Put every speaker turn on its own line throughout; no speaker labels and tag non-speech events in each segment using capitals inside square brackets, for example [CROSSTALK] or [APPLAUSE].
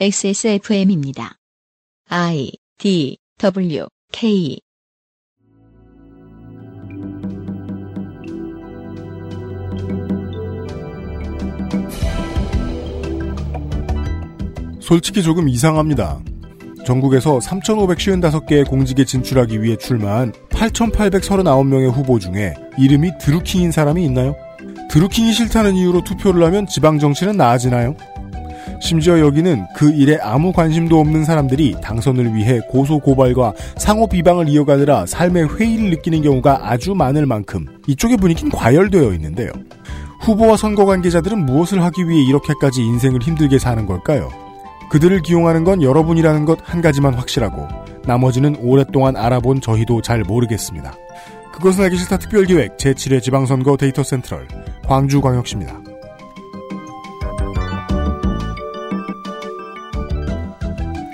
XSFM입니다. I D W K
솔직히 조금 이상합니다. 전국에서 3,555개의 공직에 진출하기 위해 출마한 8,839명의 후보 중에 이름이 드루킹인 사람이 있나요? 드루킹이 싫다는 이유로 투표를 하면 지방 정치는 나아지나요? 심지어 여기는 그 일에 아무 관심도 없는 사람들이 당선을 위해 고소 고발과 상호 비방을 이어가느라 삶의 회의를 느끼는 경우가 아주 많을 만큼 이쪽의 분위기는 과열되어 있는데요. 후보와 선거 관계자들은 무엇을 하기 위해 이렇게까지 인생을 힘들게 사는 걸까요? 그들을 기용하는 건 여러분이라는 것 한 가지만 확실하고 나머지는 오랫동안 알아본 저희도 잘 모르겠습니다. 그것은 알기 싫다 특별기획 제7회 지방선거 데이터 센트럴 광주광역시입니다.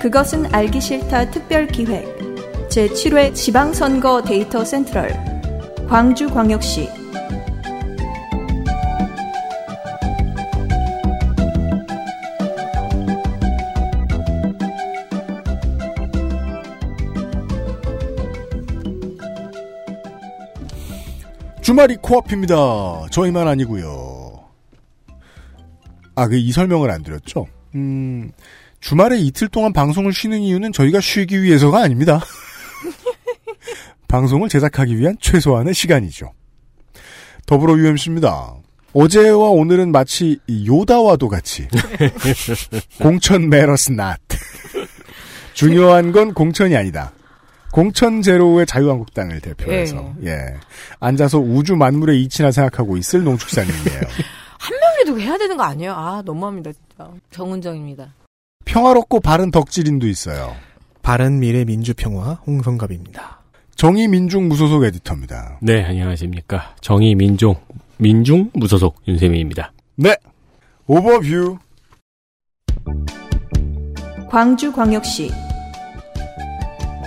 그것은 알기 싫다 특별기획 제7회 지방선거 데이터 센트럴 광주광역시
주말이 코앞입니다. 저희만 아니고요. 아, 그 이 설명을 안 드렸죠? 음, 주말에 이틀 동안 방송을 쉬는 이유는 저희가 쉬기 위해서가 아닙니다. [LAUGHS] 방송을 제작하기 위한 최소한의 시간이죠. 더불어 UMC입니다. 어제와 오늘은 마치 요다와도 같이 [LAUGHS] 공천 메러스 낫 중요한 건 공천이 아니다. 공천 제로의 자유한국당을 대표해서 예. 앉아서 우주 만물의 이치나 생각하고 있을 농축사님이에요. [LAUGHS]
한 명이라도 해야 되는 거 아니에요? 아 너무합니다 진짜. 정은정입니다.
평화롭고 바른 덕질인도 있어요.
바른 미래 민주평화 홍성갑입니다.
정의민중 무소속 에디터입니다.
네, 안녕하십니까. 정의민중, 민중 무소속 윤세민입니다.
네. 오버뷰.
광주광역시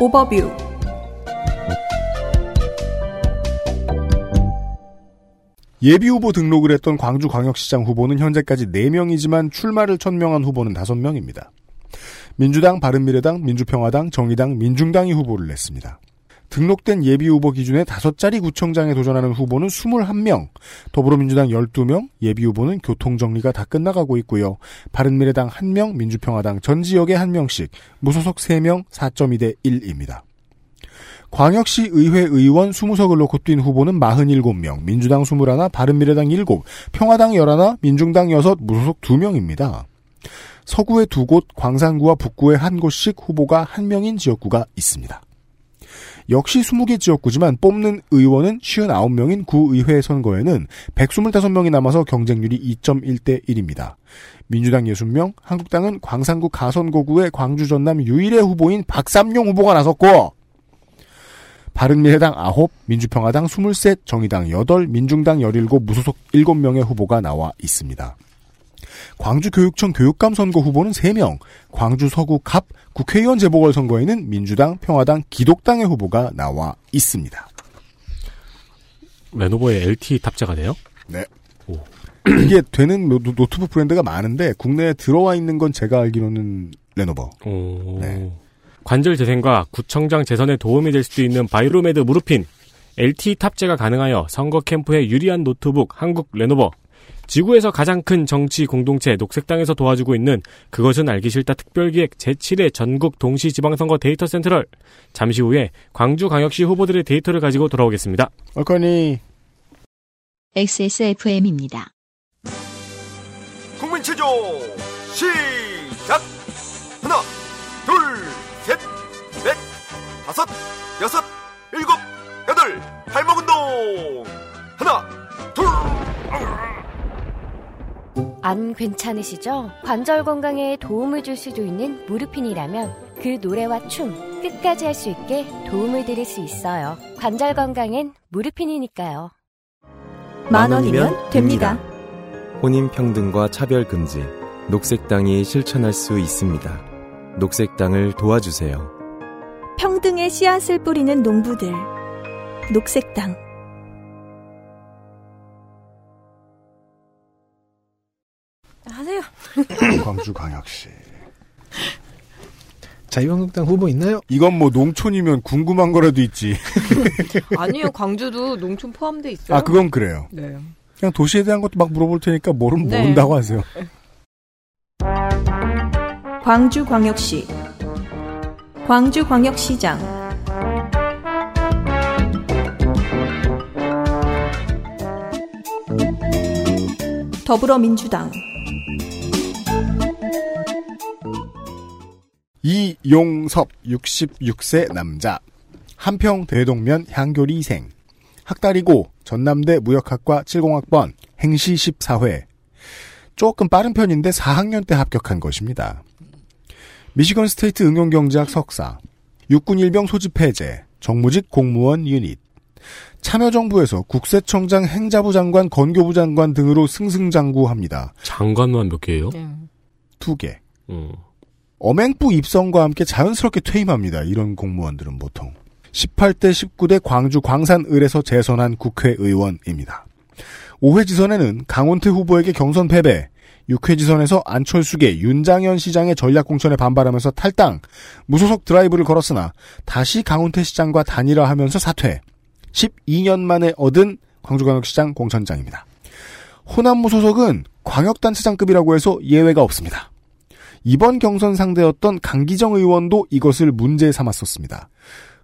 오버뷰
예비 후보 등록을 했던 광주광역시장 후보는 현재까지 4명이지만 출마를 천명한 후보는 5명입니다. 민주당, 바른미래당, 민주평화당, 정의당, 민중당이 후보를 냈습니다. 등록된 예비 후보 기준에 5자리 구청장에 도전하는 후보는 21명, 더불어민주당 12명, 예비 후보는 교통정리가 다 끝나가고 있고요. 바른미래당 1명, 민주평화당 전 지역에 1명씩, 무소속 3명, 4.2대 1입니다. 광역시 의회 의원 20석을 놓고 뛴 후보는 47명, 민주당 21, 바른미래당 7, 평화당 11, 민중당 6, 무소속 2명입니다. 서구에 두 곳, 광산구와 북구에 한 곳씩 후보가 한 명인 지역구가 있습니다. 역시 20개 지역구지만 뽑는 의원은 59명인 구의회 선거에는 125명이 남아서 경쟁률이 2.1대 1입니다. 민주당 60명, 한국당은 광산구 가선거구의 광주 전남 유일의 후보인 박삼용 후보가 나섰고 바른미래당 9, 민주평화당 23, 정의당 8, 민중당 17, 무소속 7명의 후보가 나와 있습니다. 광주교육청 교육감 선거 후보는 3명, 광주 서구 갑 국회의원 재보궐선거에는 민주당, 평화당, 기독당의 후보가 나와 있습니다.
레노버의 LTE 탑재가 돼요?
네. 오. 이게 되는 노, 트북 브랜드가 많은데 국내에 들어와 있는 건 제가 알기로는 레노버.
오. 네. 관절 재생과 구청장 재선에 도움이 될 수도 있는 바이로메드 무르핀, LTE 탑재가 가능하여 선거 캠프에 유리한 노트북 한국 레노버, 지구에서 가장 큰 정치 공동체 녹색당에서 도와주고 있는 그것은 알기 싫다 특별기획 제7회 전국 동시 지방선거 데이터 센트럴. 잠시 후에 광주광역시 후보들의 데이터를 가지고 돌아오겠습니다.
얼커니
XSFM입니다.
국민체조 시작! 다섯, 여섯, 일곱, 여덟, 발목 운동! 하나, 둘,
안 괜찮으시죠? 관절 건강에 도움을 줄 수도 있는 무르핀이라면 그 노래와 춤 끝까지 할 수 있게 도움을 드릴 수 있어요. 관절 건강엔 무르핀이니까요.
만 원이면 됩니다.
혼인 평등과 차별 금지. 녹색당이 실천할 수 있습니다. 녹색당을 도와주세요.
평등의 씨앗을 뿌리는 농부들. 녹색당.
하세요. [LAUGHS]
광주 광역시.
자유한국당 후보 있나요?
이건 뭐 농촌이면 궁금한 거라도 있지. [LAUGHS]
아니요, 광주도 농촌 포함돼 있어요.
아, 그건 그래요.
네.
그냥 도시에 대한 것도 막 물어볼 테니까 모르면
네.
모른다고 하세요.
광주 광역시 광주광역시장. 더불어민주당.
이용섭 66세 남자. 함평 대동면 향교리생. 학다리고 전남대 무역학과 70학번 행시 14회. 조금 빠른 편인데 4학년 때 합격한 것입니다. 미시건 State 응용경제학 석사 육군 일병 소집 해제 정무직 공무원 유닛 참여정부에서 국세청장 행자부 장관 건교부 장관 등으로 승승장구합니다.
장관만 몇 개예요?
네.
두 개.
음.
엄행부 입성과 함께 자연스럽게 퇴임합니다. 이런 공무원들은 보통. 18대 19대 광주 광산을에서 재선한 국회의원입니다. 5회 지선에는 강원태 후보에게 경선 패배, 6회 지선에서 안철수계 윤장현 시장의 전략 공천에 반발하면서 탈당, 무소속 드라이브를 걸었으나 다시 강원태 시장과 단일화하면서 사퇴. 12년 만에 얻은 광주광역시장 공천장입니다. 호남 무소속은 광역단체장급이라고 해서 예외가 없습니다. 이번 경선 상대였던 강기정 의원도 이것을 문제 삼았었습니다.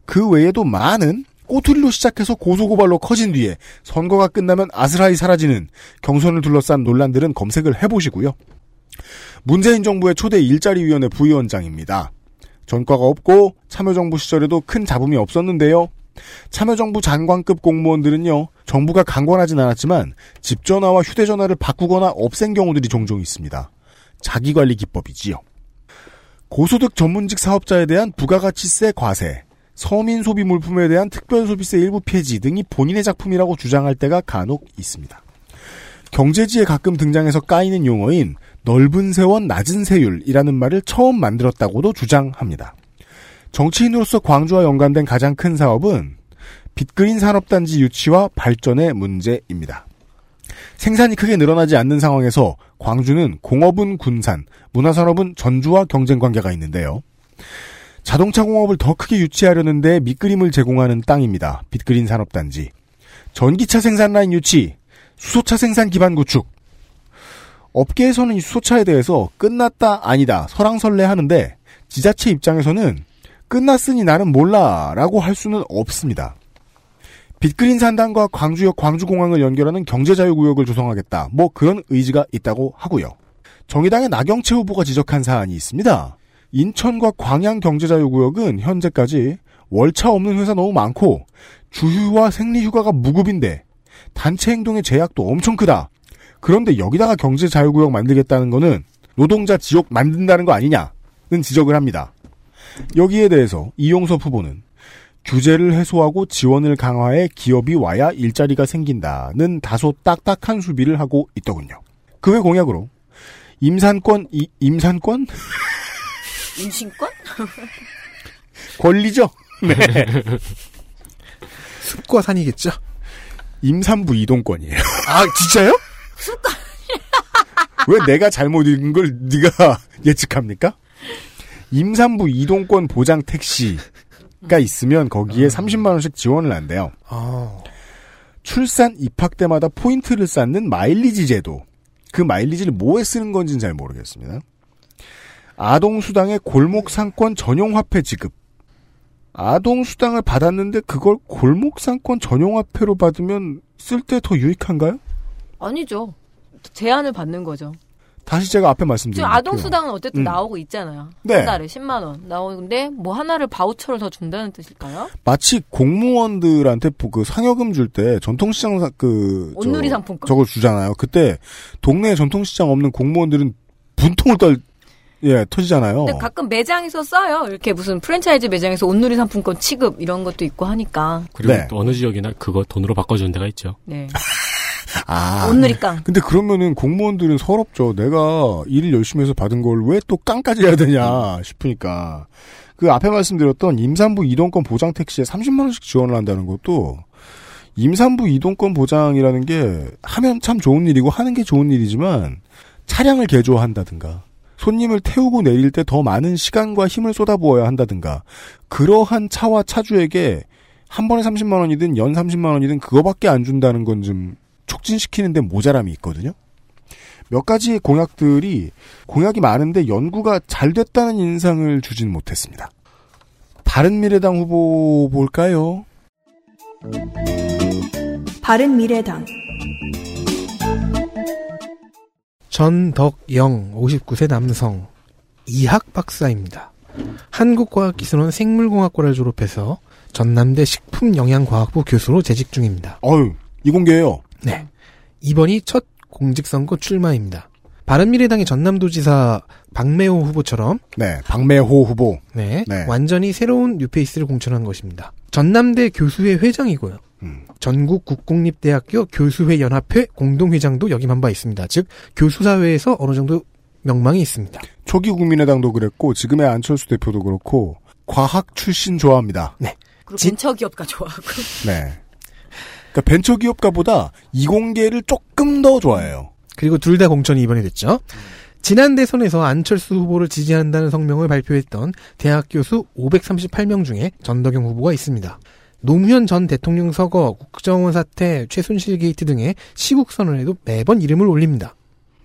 그 외에도 많은 꼬투리로 시작해서 고소고발로 커진 뒤에 선거가 끝나면 아스라이 사라지는 경선을 둘러싼 논란들은 검색을 해보시고요. 문재인 정부의 초대 일자리위원회 부위원장입니다. 전과가 없고 참여정부 시절에도 큰 잡음이 없었는데요. 참여정부 장관급 공무원들은요, 정부가 강권하진 않았지만 집전화와 휴대전화를 바꾸거나 없앤 경우들이 종종 있습니다. 자기관리 기법이지요. 고소득 전문직 사업자에 대한 부가가치세 과세, 서민 소비 물품에 대한 특별 소비세 일부 폐지 등이 본인의 작품이라고 주장할 때가 간혹 있습니다. 경제지에 가끔 등장해서 까이는 용어인 넓은 세원 낮은 세율이라는 말을 처음 만들었다고도 주장합니다. 정치인으로서 광주와 연관된 가장 큰 사업은 빚그린 산업단지 유치와 발전의 문제입니다. 생산이 크게 늘어나지 않는 상황에서 광주는 공업은 군산, 문화산업은 전주와 경쟁 관계가 있는데요. 자동차 공업을 더 크게 유치하려는데 밑그림을 제공하는 땅입니다. 빚그린 산업단지. 전기차 생산 라인 유치, 수소차 생산 기반 구축. 업계에서는 이 수소차에 대해서 끝났다 아니다 설왕설래 하는데 지자체 입장에서는 끝났으니 나는 몰라라고 할 수는 없습니다. 빚그린 산단과 광주역 광주공항을 연결하는 경제자유구역을 조성하겠다. 뭐 그런 의지가 있다고 하고요. 정의당의 나경채 후보가 지적한 사안이 있습니다. 인천과 광양 경제자유구역은 현재까지 월차 없는 회사 너무 많고 주휴와 생리휴가가 무급인데 단체 행동의 제약도 엄청 크다. 그런데 여기다가 경제자유구역 만들겠다는 거는 노동자 지옥 만든다는 거 아니냐는 지적을 합니다. 여기에 대해서 이용섭 후보는 규제를 해소하고 지원을 강화해 기업이 와야 일자리가 생긴다는 다소 딱딱한 수비를 하고 있더군요. 그 외 공약으로 임산권 이, 임산권 [LAUGHS]
임신권?
권리죠. [LAUGHS] 네.
숲과 산이겠죠.
임산부 이동권이에요.
아 진짜요?
왜 내가 잘못 읽은 걸 네가 [LAUGHS] 예측합니까? 임산부 이동권 보장 택시가 있으면 거기에 30만 원씩 지원을 한대요.
아,
출산 입학 때마다 포인트를 쌓는 마일리지 제도. 그 마일리지를 뭐에 쓰는 건지는 잘 모르겠습니다. 아동 수당의 골목 상권 전용 화폐 지급. 아동 수당을 받았는데 그걸 골목 상권 전용 화폐로 받으면 쓸 때 더 유익한가요?
아니죠. 제한을 받는 거죠.
다시 제가 앞에
지금
말씀드린
아동
것도요.
수당은 어쨌든
음.
나오고 있잖아요.
네.
한 달에 10만 원 나오는데 뭐 하나를 바우처를 더 준다는 뜻일까요?
마치 공무원들한테 보- 그 상여금 줄 때 전통시장 사- 그 저-
온누리 상품권.
저걸 주잖아요. 그때 동네에 전통시장 없는 공무원들은 분통을 떨 예, 터지잖아요.
근데 가끔 매장에서 써요. 이렇게 무슨 프랜차이즈 매장에서 온누리 상품권 취급 이런 것도 있고 하니까.
그리고
네.
또 어느 지역이나 그거 돈으로 바꿔주는 데가 있죠.
네. [LAUGHS]
아.
온누리깡.
근데 그러면은 공무원들은 서럽죠. 내가 일을 열심히 해서 받은 걸 왜 또 깡까지 해야 되냐 싶으니까. 그 앞에 말씀드렸던 임산부 이동권 보장 택시에 30만 원씩 지원을 한다는 것도 임산부 이동권 보장이라는 게 하면 참 좋은 일이고 하는 게 좋은 일이지만 차량을 개조한다든가 손님을 태우고 내릴 때 더 많은 시간과 힘을 쏟아부어야 한다든가 그러한 차와 차주에게 한 번에 30만 원이든 연 30만 원이든 그거밖에 안 준다는 건 좀 촉진시키는데 모자람이 있거든요. 몇 가지 공약들이 공약이 많은데 연구가 잘 됐다는 인상을 주진 못했습니다. 바른미래당 후보 볼까요?
바른미래당
전덕영 59세 남성 이학 박사입니다. 한국과학기술원 생물공학과를 졸업해서 전남대 식품영양과학부 교수로 재직 중입니다.
어유 이공계예요.
네. 이번이 첫 공직선거 출마입니다. 바른미래당의 전남도지사 박매호 후보처럼
네, 박매호 후보.
네,
네.
완전히 새로운 뉴페이스를 공천한 것입니다. 전남대 교수회 회장이고요.
음.
전국 국공립대학교 교수회 연합회 공동회장도 역임한 바 있습니다. 즉 교수사회에서 어느 정도 명망이 있습니다.
초기 국민의당도 그랬고 지금의 안철수 대표도 그렇고 과학 출신 좋아합니다.
그리고
진-
벤처기업가 좋아하고.
네. 그러니까 벤처기업가보다 이공계를 조금 더 좋아해요.
그리고 둘 다 공천이 이번에 됐죠. 지난 대선에서 안철수 후보를 지지한다는 성명을 발표했던 대학 교수 538명 중에 전덕영 후보가 있습니다. 노무현 전 대통령 서거, 국정원 사태, 최순실 게이트 등의 시국 선언에도 매번 이름을 올립니다.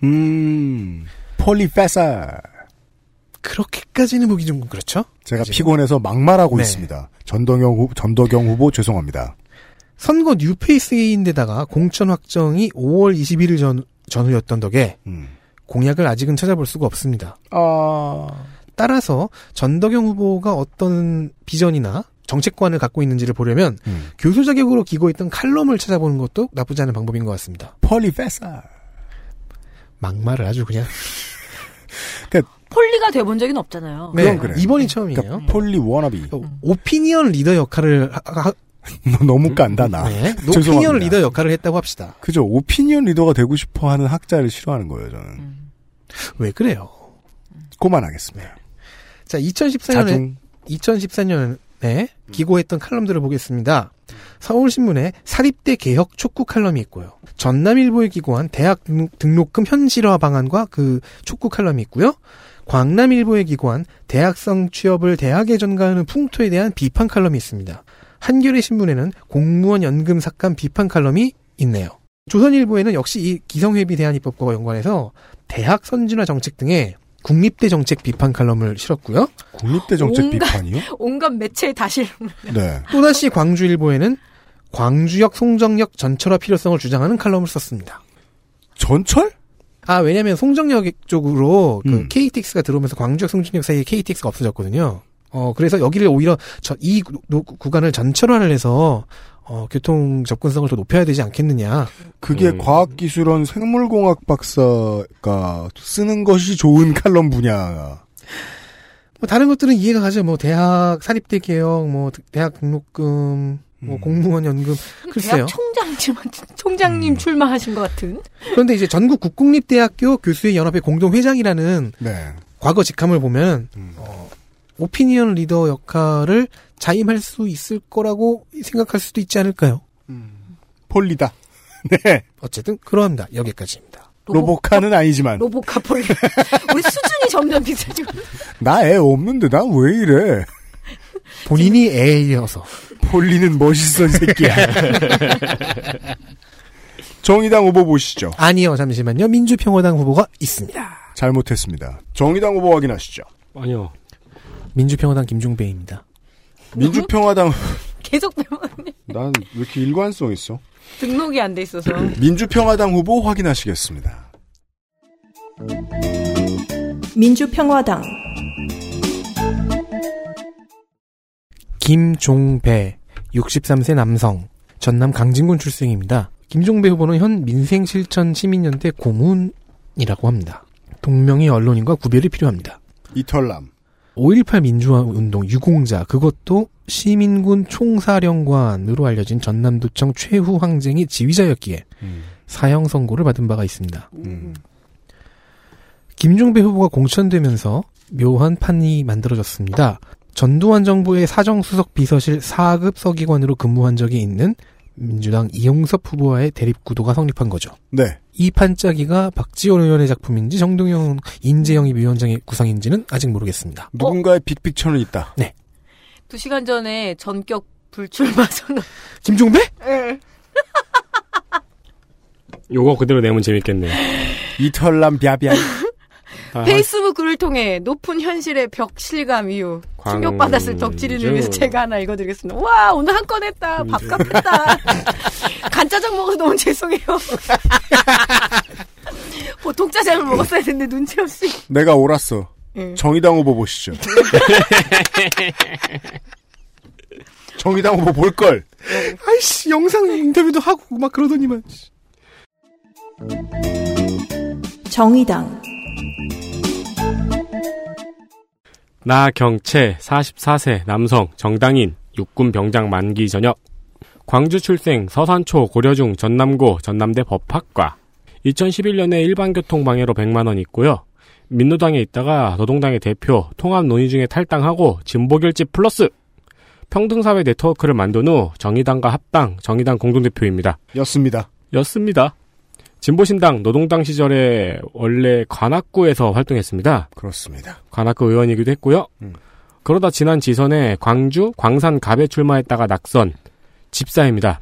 음, 폴리페서.
그렇게까지는 보기 좀 그렇죠?
제가
그죠?
피곤해서 막말하고
네.
있습니다. 전덕영 후, 전덕영 후보 죄송합니다.
선거 뉴페이스인데다가 공천 확정이 5월 21일 전, 전후였던 덕에
음.
공약을 아직은 찾아볼 수가 없습니다.
아,
따라서 전덕영 후보가 어떤 비전이나 정책관을 갖고 있는지를 보려면
음.
교수 자격으로 기고했던 칼럼을 찾아보는 것도 나쁘지 않은 방법인 것 같습니다.
폴리페서.
막말을 아주 그냥
폴리가 돼본 적은 없잖아요.
네,
그래요.
이번이 처음이에요.
그러니까 폴리 워너비.
어, 오피니언 리더 역할을 하, 하-
너무 깐다 나.
네. [LAUGHS] 오피니언 리더 역할을 했다고 합시다.
그죠. 오피니언 리더가 되고 싶어 하는 학자를 싫어하는 거예요, 저는.
음.
왜 그래요?
그만하겠습니다.
자, 2014년에
자중.
2014년 에 기고했던 칼럼들을 보겠습니다. 서울신문에 사립대 개혁 촉구 칼럼이 있고요. 전남일보에 기고한 대학 등록- 등록금 현실화 방안과 그 촉구 칼럼이 있고요. 광남일보에 기고한 대학성 취업을 대학에 전가하는 풍토에 대한 비판 칼럼이 있습니다. 한겨레 신문에는 공무원 연금 삭감 비판 칼럼이 있네요. 조선일보에는 역시 이 기성회비 대안 입법과 연관해서 대학 선진화 정책 등의 국립대 정책 비판 칼럼을 실었고요.
국립대 정책
온갖-
비판이요?
온갖 매체에 다시
네.
또다시 광주일보에는 광주역 송정역 전철화 필요성을 주장하는 칼럼을 썼습니다.
전철?
아 왜냐하면 송정역 쪽으로 그
음.
KTX가 들어오면서 광주역 송정역 사이에 KTX가 없어졌거든요. 어 그래서 여기를 오히려 저 이 구간을 전철화를 해서 어 교통 접근성을 더 높여야 되지 않겠느냐.
그게
음.
과학기술원 생물공학 박사가 쓰는 것이 좋은 [LAUGHS] 칼럼 분야.
뭐 다른 것들은 이해가 가죠. 뭐 대학 사립대 개혁, 뭐 대학 등록금, 뭐
음.
공무원 연금 글쎄요.
대학 총장님 [LAUGHS] 총장님
음.
출마하신 것 같은.
그런데 이제 전국 국공립대학교 교수회 연합회 공동 회장이라는
네.
과거 직함을 보면
음.
어, 오피니언 리더 역할을 자임할 수 있을 거라고 생각할 수도 있지 않을까요?
폴리다. [LAUGHS] 네.
어쨌든 그러합니다. 여기까지입니다.
로보카는 아니지만
로보카 폴리. 우리 수준이 점점 비싸지고. [LAUGHS]
나 애 없는데 난 왜 이래?
본인이 애이어서
폴리는 멋있어 이 새끼야. [LAUGHS] 정의당 후보 보시죠.
아니요 잠시만요 민주평화당 후보가 있습니다.
잘못했습니다. 정의당 후보 확인하시죠.
아니요.
민주평화당 김종배입니다.
민주평화당 [LAUGHS]
계속 배워.
난왜 이렇게 일관성 있어?
등록이 안 돼 있어서. [CLEARS THROAT]
민주평화당 후보 확인하시겠습니다.
민주평화당
김종배 63세 남성 전남 강진군 출생입니다. 김종배 후보는 현 민생실천시민연대 고문이라고 합니다. 동명의 언론인과 구별이 필요합니다.
이털남.
5.18 민주화 운동 유공자 그것도 시민군 총사령관으로 알려진 전남도청 최후 항쟁의 지휘자였기에
음.
사형 선고를 받은 바가 있습니다.
음.
김종배 후보가 공천되면서 묘한 판이 만들어졌습니다. 전두환 정부의 사정수석 비서실 4급 서기관으로 근무한 적이 있는 민주당 이용섭 후보와의 대립 구도가 성립한 거죠.
네.
이 판짜기가 박지원 의원의 작품인지 정동영 인재영입 위원장의 구상인지는 아직 모르겠습니다.
누군가의 빅픽처는 있다.
두 시간 전에 전격 불출마 선언. [LAUGHS]
김종배?
요거 그대로 내면 재밌겠네요.
이털남 벼벼.
아, [LAUGHS]
페이스북 글을 통해 높은 현실의 벽 실감 이후 충격받았을 덕질인을 위해서 제가 하나 읽어드리겠습니다. 와 오늘 한 건 했다. 밥값 했다. 간짜장 먹어서 너무 죄송해요. [LAUGHS] 보통 짜장을 먹었어야 했는데 눈치 없이.
내가 옳았어.
예.
정의당 후보 보시죠. [LAUGHS] 정의당 후보 볼 걸.
아이씨 영상 인터뷰도 하고 막 그러더니만.
정의당,
나 경채 44세 남성 정당인 육군 병장 만기 전역 광주 출생 서산초 고려중 전남고 전남대 법학과 2011년에 일반교통 방해로 100만 원 있고요. 민노당에 있다가 노동당의 대표 통합 논의 중에 탈당하고 진보결집 플러스 평등사회 네트워크를 만든 후 정의당과 합당 정의당 공동대표입니다.
였습니다.
였습니다. 진보신당 노동당 시절에 원래 관악구에서 활동했습니다.
그렇습니다.
관악구 의원이기도 했고요.
음.
그러다 지난 지선에 광주 광산 갑에 출마했다가 낙선 집사입니다.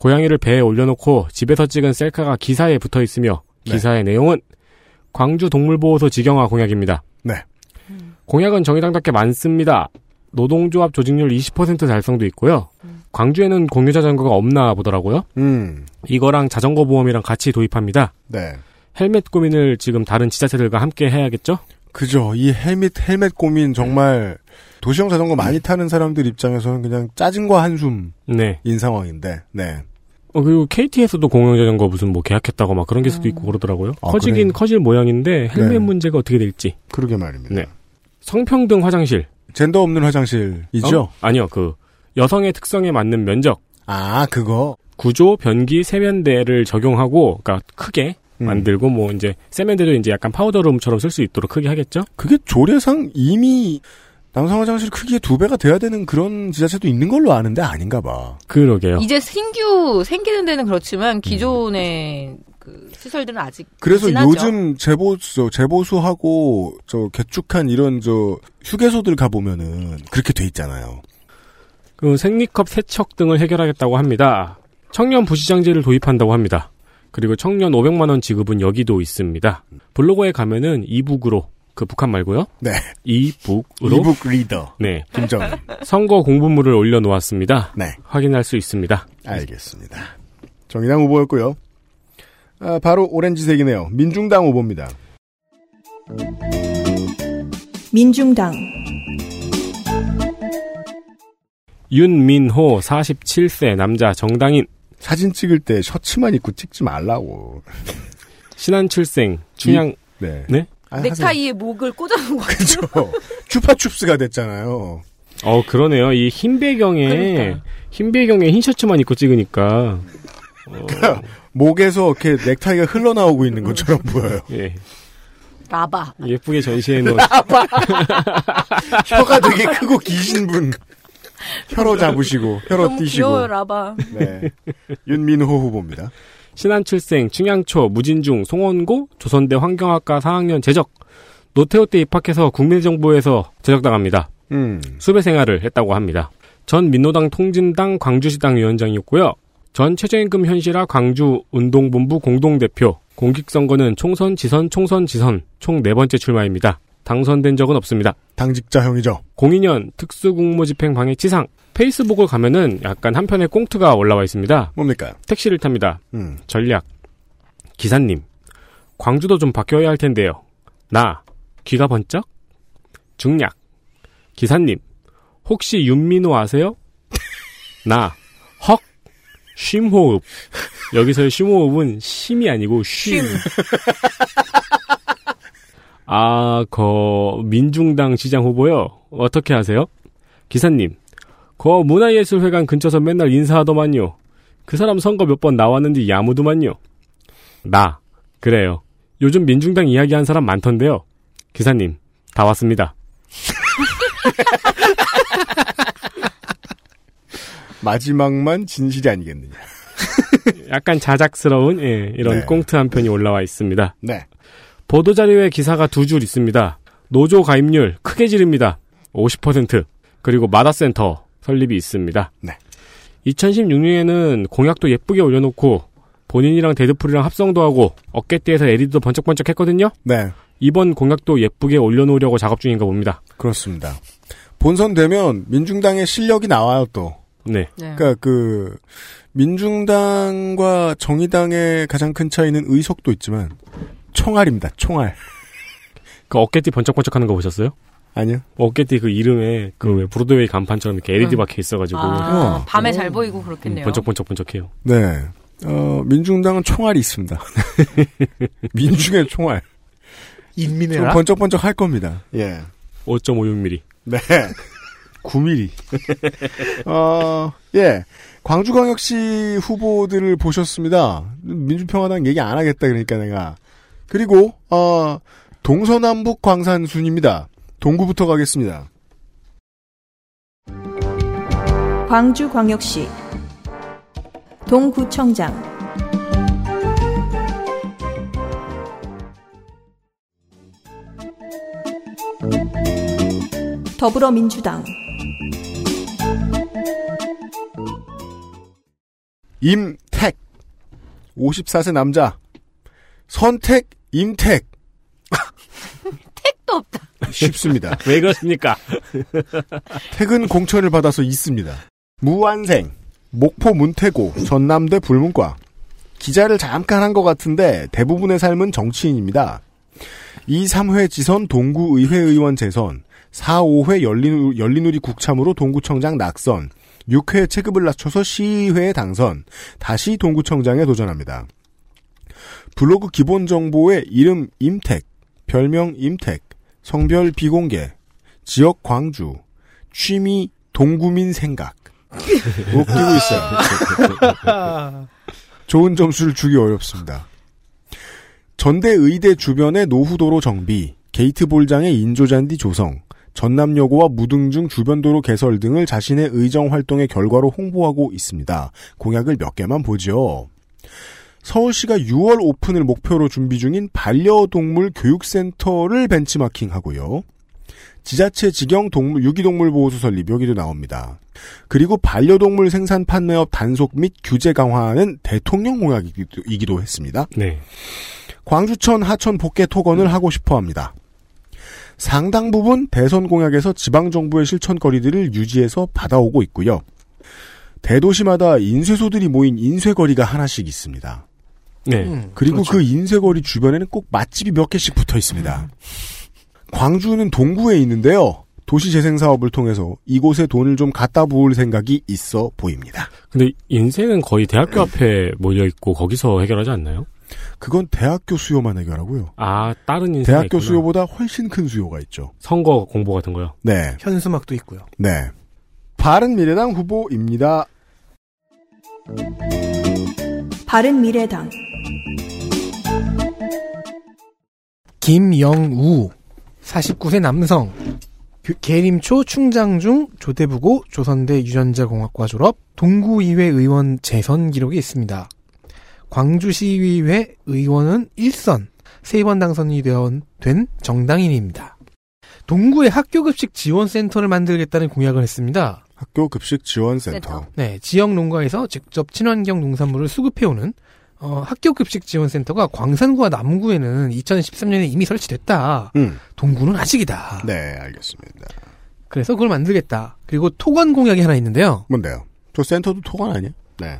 고양이를 배에 올려놓고 집에서 찍은 셀카가 기사에 붙어 있으며
네.
기사의 내용은 광주 동물보호소 직영화 공약입니다.
네.
공약은 정의당답게 많습니다. 노동조합 조직률 20% 달성도 있고요. 광주에는 공유 자전거가 없나 보더라고요.
음.
이거랑 자전거 보험이랑 같이 도입합니다.
네.
헬멧 고민을 지금 다른 지자체들과 함께 해야겠죠?
그죠. 이 헬멧, 헬멧 고민 정말 도시형 자전거 많이 타는 사람들 입장에서는 그냥 짜증과 한숨인
네.
상황인데, 네.
어, 그리고 KT에서도 공영자전거 무슨 뭐 계약했다고 막 그런 기사도 있고 그러더라고요.
아,
커지긴
그래요?
커질 모양인데 헬멧
네.
문제가 어떻게 될지.
그러게 말입니다.
네. 성평등 화장실.
젠더 없는 화장실이죠?
어? 아니요, 그 여성의 특성에 맞는 면적,
아, 그거.
구조, 변기, 세면대를 적용하고, 그러니까 크게
음.
만들고 뭐 이제 세면대도 이제 약간 파우더룸처럼 쓸 수 있도록 크게 하겠죠?
그게 조례상 이미 남성 화장실 크기의 두 배가 돼야 되는 그런 지자체도 있는 걸로 아는데 아닌가 봐.
그러게요.
이제 신규 생기는 데는 그렇지만 기존의 그 시설들은 아직
그래서
미진하죠.
요즘 재보수, 재보수하고, 저, 개축한 이런, 저, 휴게소들 가 보면은, 그렇게 돼 있잖아요.
그 생리컵 세척 등을 해결하겠다고 합니다. 청년 부시장제를 도입한다고 합니다. 그리고 청년 500만 원 지급은 여기도 있습니다. 블로그에 가면은 이북으로 그 북한 말고요.
네.
이북으로
이북 리더.
네
김정은.
선거 공부물을 올려놓았습니다.
네.
확인할 수 있습니다.
알겠습니다. 정의당 후보였고요. 아, 바로 오렌지색이네요. 민중당 후보입니다.
민중당,
윤민호 47세 남자 정당인
사진 찍을 때 셔츠만 입고 찍지 말라고.
신안 출생 춘향
네.
네?
아.
넥타이에 목을 꽂아놓은 거 같아요.
그죠. 추파춥스가 됐잖아요.
어 그러네요. 이 흰 배경에
그러니까.
흰 배경에 흰 셔츠만 입고 찍으니까
목에서 이렇게 넥타이가 흘러나오고 있는 것처럼 보여요.
예
라바.
예쁘게 전시해 놓은 [LAUGHS]
혀가 되게 크고 기신 분. 혀로 잡으시고, 혀로
너무
뛰시고.
귀여워요 라바.
네. 윤민호 후보입니다.
신안 출생 충양초 무진중 송원고 조선대 환경학과 4학년 재적 노태우 때 입학해서 국민정보에서 제적당합니다.
음.
수배 생활을 했다고 합니다. 전 민노당 통진당 광주시당 위원장이었고요. 전 최저임금 현실화 광주 운동본부 공동대표. 공직선거는 총선, 지선, 총선, 지선 총 네 번째 출마입니다. 당선된 적은 없습니다.
당직자형이죠.
02년 특수공무집행 방해 치상. 페이스북을 가면은 약간 한편의 꽁트가 올라와 있습니다.
뭡니까?
택시를 탑니다.
음.
전략. 기사님. 광주도 좀 바뀌어야 할 텐데요. 나. 귀가 번쩍? 중략. 기사님. 혹시 윤민호 아세요? 나. [LAUGHS] 헉. 쉼호흡. 여기서의 쉼호흡은 심이 아니고 쉼. [LAUGHS] 아, 거 민중당 시장 후보요. 어떻게 하세요? 기사님. 거 문화예술회관 근처서 맨날 인사하더만요. 그 사람 선거 몇 번 나왔는데 야무도만요. 나. 그래요. 요즘 민중당 이야기한 사람 많던데요. 기사님. 다 왔습니다. [LAUGHS]
마지막만 진실이 아니겠느냐. [LAUGHS]
약간 자작스러운 예, 이런
네.
꽁트 한 편이 올라와 있습니다.
네.
보도 자료에 기사가 두 줄 있습니다. 노조 가입률 크게 지릅니다. 50% 그리고 마다센터 설립이 있습니다.
네.
2016년에는 공약도 예쁘게 올려놓고 본인이랑 데드풀이랑 합성도 하고 어깨띠에서 LED도 번쩍번쩍 했거든요.
네.
이번 공약도 예쁘게 올려놓으려고 작업 중인가 봅니다.
그렇습니다. 본선 되면 민중당의 실력이 나와요 또.
네.
네.
그러니까 그 민중당과 정의당의 가장 큰 차이는 의석도 있지만 총알입니다. 총알.
그 어깨띠 번쩍번쩍 하는 거 보셨어요?
아니요.
어깨띠 그 이름에 그왜 브로드웨이 간판처럼 이렇게 LED
음.
박혀 있어가지고
아,
어.
밤에 잘 보이고 그렇겠네요.
번쩍번쩍번쩍해요.
네. 어, 민중당은 총알이 있습니다. [LAUGHS] 민중의 총알. 좀
인민해라.
번쩍번쩍 할 겁니다. 예.
5.56mm.
네. 9mm. [LAUGHS] 어, 예. 광주광역시 후보들을 보셨습니다. 민주평화당 얘기 안 하겠다 그러니까 내가. 그리고, 어, 동서남북 광산순입니다. 동구부터 가겠습니다.
광주광역시 동구청장 더불어민주당
임택. 54세 남자. 선택, 임택.
택도 없다.
쉽습니다.
왜 그렇습니까? [LAUGHS]
퇴근 공천을 받아서 있습니다. 무완생, 목포 문태고, 전남대 불문과. 기자를 잠깐 한 것 같은데 대부분의 삶은 정치인입니다. 2, 3회 지선 동구의회 의원 재선, 4, 5회 열린, 열린우리 국참으로 동구청장 낙선, 6회 체급을 낮춰서 시의회에 당선, 다시 동구청장에 도전합니다. 블로그 기본 정보에 이름 임택, 별명 임택, 성별 비공개, 지역 광주, 취미 동구민 생각. 웃기고 있어요. 좋은 점수를 주기 어렵습니다. 전대 의대 주변의 노후도로 정비, 게이트볼장의 인조잔디 조성, 전남여고와 무등중 주변도로 개설 등을 자신의 의정 활동의 결과로 홍보하고 있습니다. 공약을 몇 개만 보죠. 서울시가 6월 오픈을 목표로 준비 중인 반려동물 교육센터를 벤치마킹하고요. 지자체 직영 동물 유기동물 보호소 설립 여기도 나옵니다. 그리고 반려동물 생산 판매업 단속 및 규제 강화는 대통령 공약이기도 이기도 했습니다.
네.
광주천 하천 복개 토건을 하고 싶어 합니다. 상당 부분 대선 공약에서 지방 정부의 실천거리들을 유지해서 받아오고 있고요. 대도시마다 인쇄소들이 모인 인쇄거리가 하나씩 있습니다.
네.
음,
그리고
그렇죠.
그 인쇄거리 주변에는 꼭 맛집이 몇 개씩 붙어 있습니다. 광주는 동구에 있는데요. 도시재생 사업을 통해서 이곳에 돈을 좀 갖다 부을 생각이 있어 보입니다.
근데 인생은 거의 대학교 앞에 몰려 있고 거기서 해결하지 않나요?
그건 대학교 수요만 해결하고요.
아 다른 인생
대학교 수요보다 훨씬 큰 수요가 있죠.
선거 공보 같은 거요.
네.
현수막도 있고요.
네. 바른미래당 후보입니다.
바른미래당
김영우 49세 남성 그 계림초 충장중 조대부고 조선대 유전자공학과 졸업 동구의회 의원 재선 기록이 있습니다. 광주시의회 의원은 1선 세 번 당선이 되어- 된 정당인입니다. 동구에 학교급식 지원센터를 만들겠다는 공약을 했습니다.
학교 급식 지원센터.
센터.
네, 지역 농가에서 직접 친환경 농산물을 수급해오는 어, 학교급식 지원센터가 광산구와 남구에는 2013년에 이미 설치됐다.
음.
동구는 아직이다.
네, 알겠습니다.
그래서 그걸 만들겠다. 그리고 토건 공약이 하나 있는데요.
뭔데요? 저 센터도 토건 아니야? 네.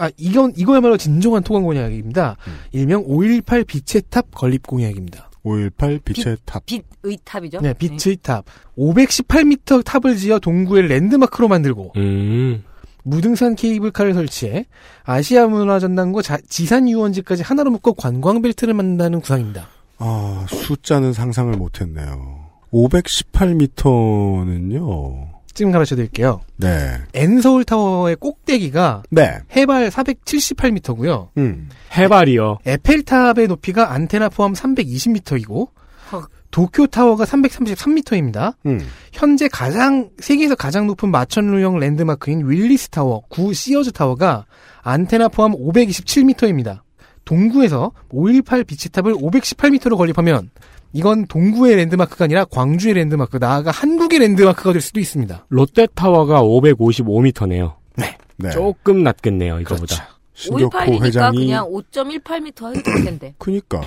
아, 이건, 이거야말로 진정한 토건 공약입니다.
음.
일명 5.18 빛의 탑 건립 공약입니다.
5.18 빛의 탑.
빛의 탑이죠.
네, 빛의 탑. 518m 탑을 지어 동구의 랜드마크로 만들고,
음.
무등산 케이블카를 설치해 아시아 문화전당과 자- 지산 유원지까지 하나로 묶어 관광 벨트를 만든다는 구상입니다.
아, 숫자는 상상을 못했네요. 518m는요.
지금 가르쳐 드릴게요.
네.
N서울 타워의 꼭대기가
네.
해발 478m고요.
음.
해발이요.
에펠탑의 높이가 안테나 포함 320m이고
헉.
도쿄 타워가 333m입니다.
음.
현재 가장 세계에서 가장 높은 마천루형 랜드마크인 윌리스 타워, 구 시어즈 타워가 안테나 포함 527m입니다. 동구에서 518 빛의 탑을 518m로 건립하면 이건 동구의 랜드마크가 아니라 광주의 랜드마크, 나아가 한국의 랜드마크가 될 수도 있습니다.
롯데타워가 555m네요.
네.
네.
조금 낮겠네요, 이거보다.
신격호
518이니까
회장이
그냥 5.18m 해도 될 텐데. [CLEARS THROAT]
그니까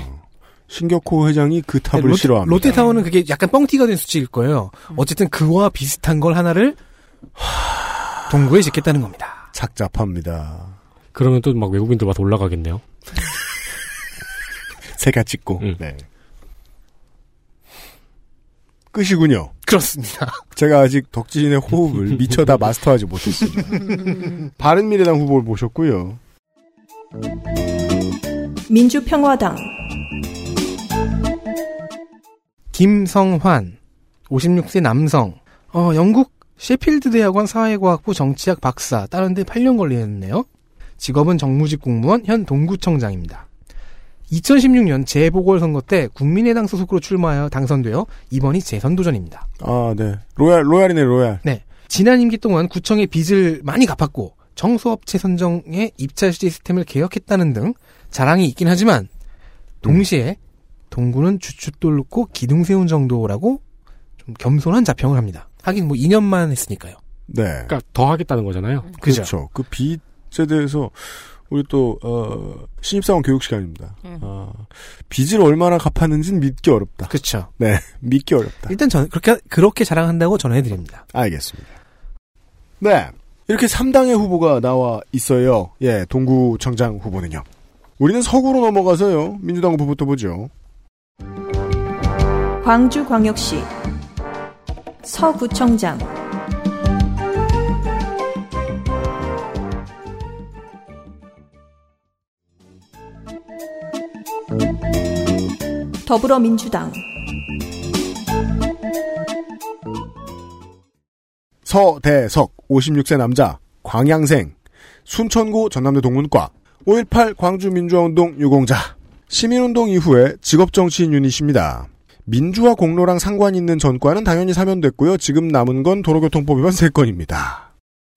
신격호 회장이 그 탑을
롯데,
싫어합니다.
롯데타워는 그게 약간 뻥튀가 된 수치일 거예요. 어쨌든 그와 비슷한 걸 하나를 동구에 짓겠다는 겁니다.
착잡합니다.
그러면 또 막 외국인들 와서 올라가겠네요. [LAUGHS]
새가 찍고.
음.
네. 끝이군요.
그렇습니다.
제가 아직 덕진의 호흡을 [LAUGHS] 미처 다 마스터하지 못했습니다. [LAUGHS] 바른미래당 후보를 모셨고요.
민주평화당
김성환, 56세 남성, 어, 영국 셰필드 대학원 사회과학부 정치학 박사, 다른데 8년 걸리겠네요. 직업은 정무직 공무원, 현 동구청장입니다. 2016년 재보궐선거 때 국민의당 소속으로 출마하여 당선되어 이번이 재선 도전입니다.
아, 네. 로얄, 로얄이네, 로얄.
네. 지난 임기 동안 구청의 빚을 많이 갚았고 청소업체 선정의 입찰 시스템을 개혁했다는 등 자랑이 있긴 하지만 동시에 동구는 주춧돌 놓고 기둥 세운 정도라고 좀 겸손한 자평을 합니다. 하긴 뭐 2년만 했으니까요.
네.
그러니까 더 하겠다는 거잖아요.
그렇죠. 그 빚에 대해서 우리 또 어, 신입사원 교육 시간입니다.
음.
어, 빚을 얼마나 갚았는지는 믿기 어렵다.
그렇죠.
네, [LAUGHS] 믿기 어렵다.
일단 전 그렇게 그렇게 자랑한다고 전해드립니다.
알겠습니다. 네, 이렇게 3당의 후보가 나와 있어요. 예, 동구청장 후보는요. 우리는 서구로 넘어가서요. 민주당 후보부터 보죠.
광주광역시 서구청장 더불어민주당
서대석 56세 남자 광양생 순천고 전남대 동문과 5.18 광주민주화운동 유공자 시민운동 이후에 직업정치인 유닛입니다. 민주화 공로랑 상관 있는 전과는 당연히 사면됐고요. 지금 남은 건 도로교통법 위반 3건입니다.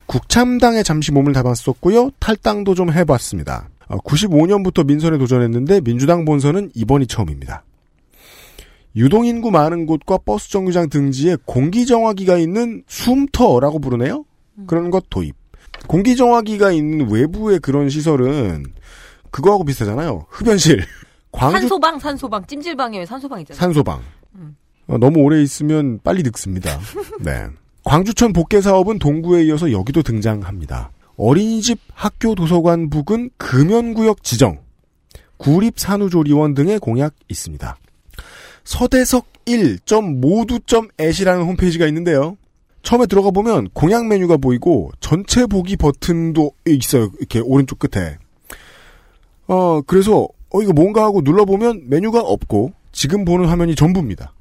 국참당에 잠시 몸을 담았었고요. 탈당도 좀 해봤습니다. 95년부터 민선에 도전했는데 민주당 본선은 이번이 처음입니다. 유동인구 많은 곳과 버스 정류장 등지에 공기정화기가 있는 숨터라고 부르네요. 그런 것 도입. 공기정화기가 있는 외부의 그런 시설은 그거하고 비슷하잖아요. 흡연실, [LAUGHS] 광주
산소방, 산소방, 찜질방에 왜 산소방 있잖아요.
산소방.
음.
어, 너무 오래 있으면 빨리 늙습니다. [LAUGHS] 네. 광주천 복개 사업은 동구에 이어서 여기도 등장합니다. 어린이집, 학교, 도서관 부근 금연구역 지정, 구립 산후조리원 등의 공약 있습니다. 서대석 1.모두.at이라는 홈페이지가 있는데요. 처음에 들어가 보면 공약 메뉴가 보이고 전체 보기 버튼도 있어요. 이렇게 오른쪽 끝에. 어, 그래서 어 이거 뭔가 하고 눌러보면 메뉴가 없고 지금 보는 화면이 전부입니다.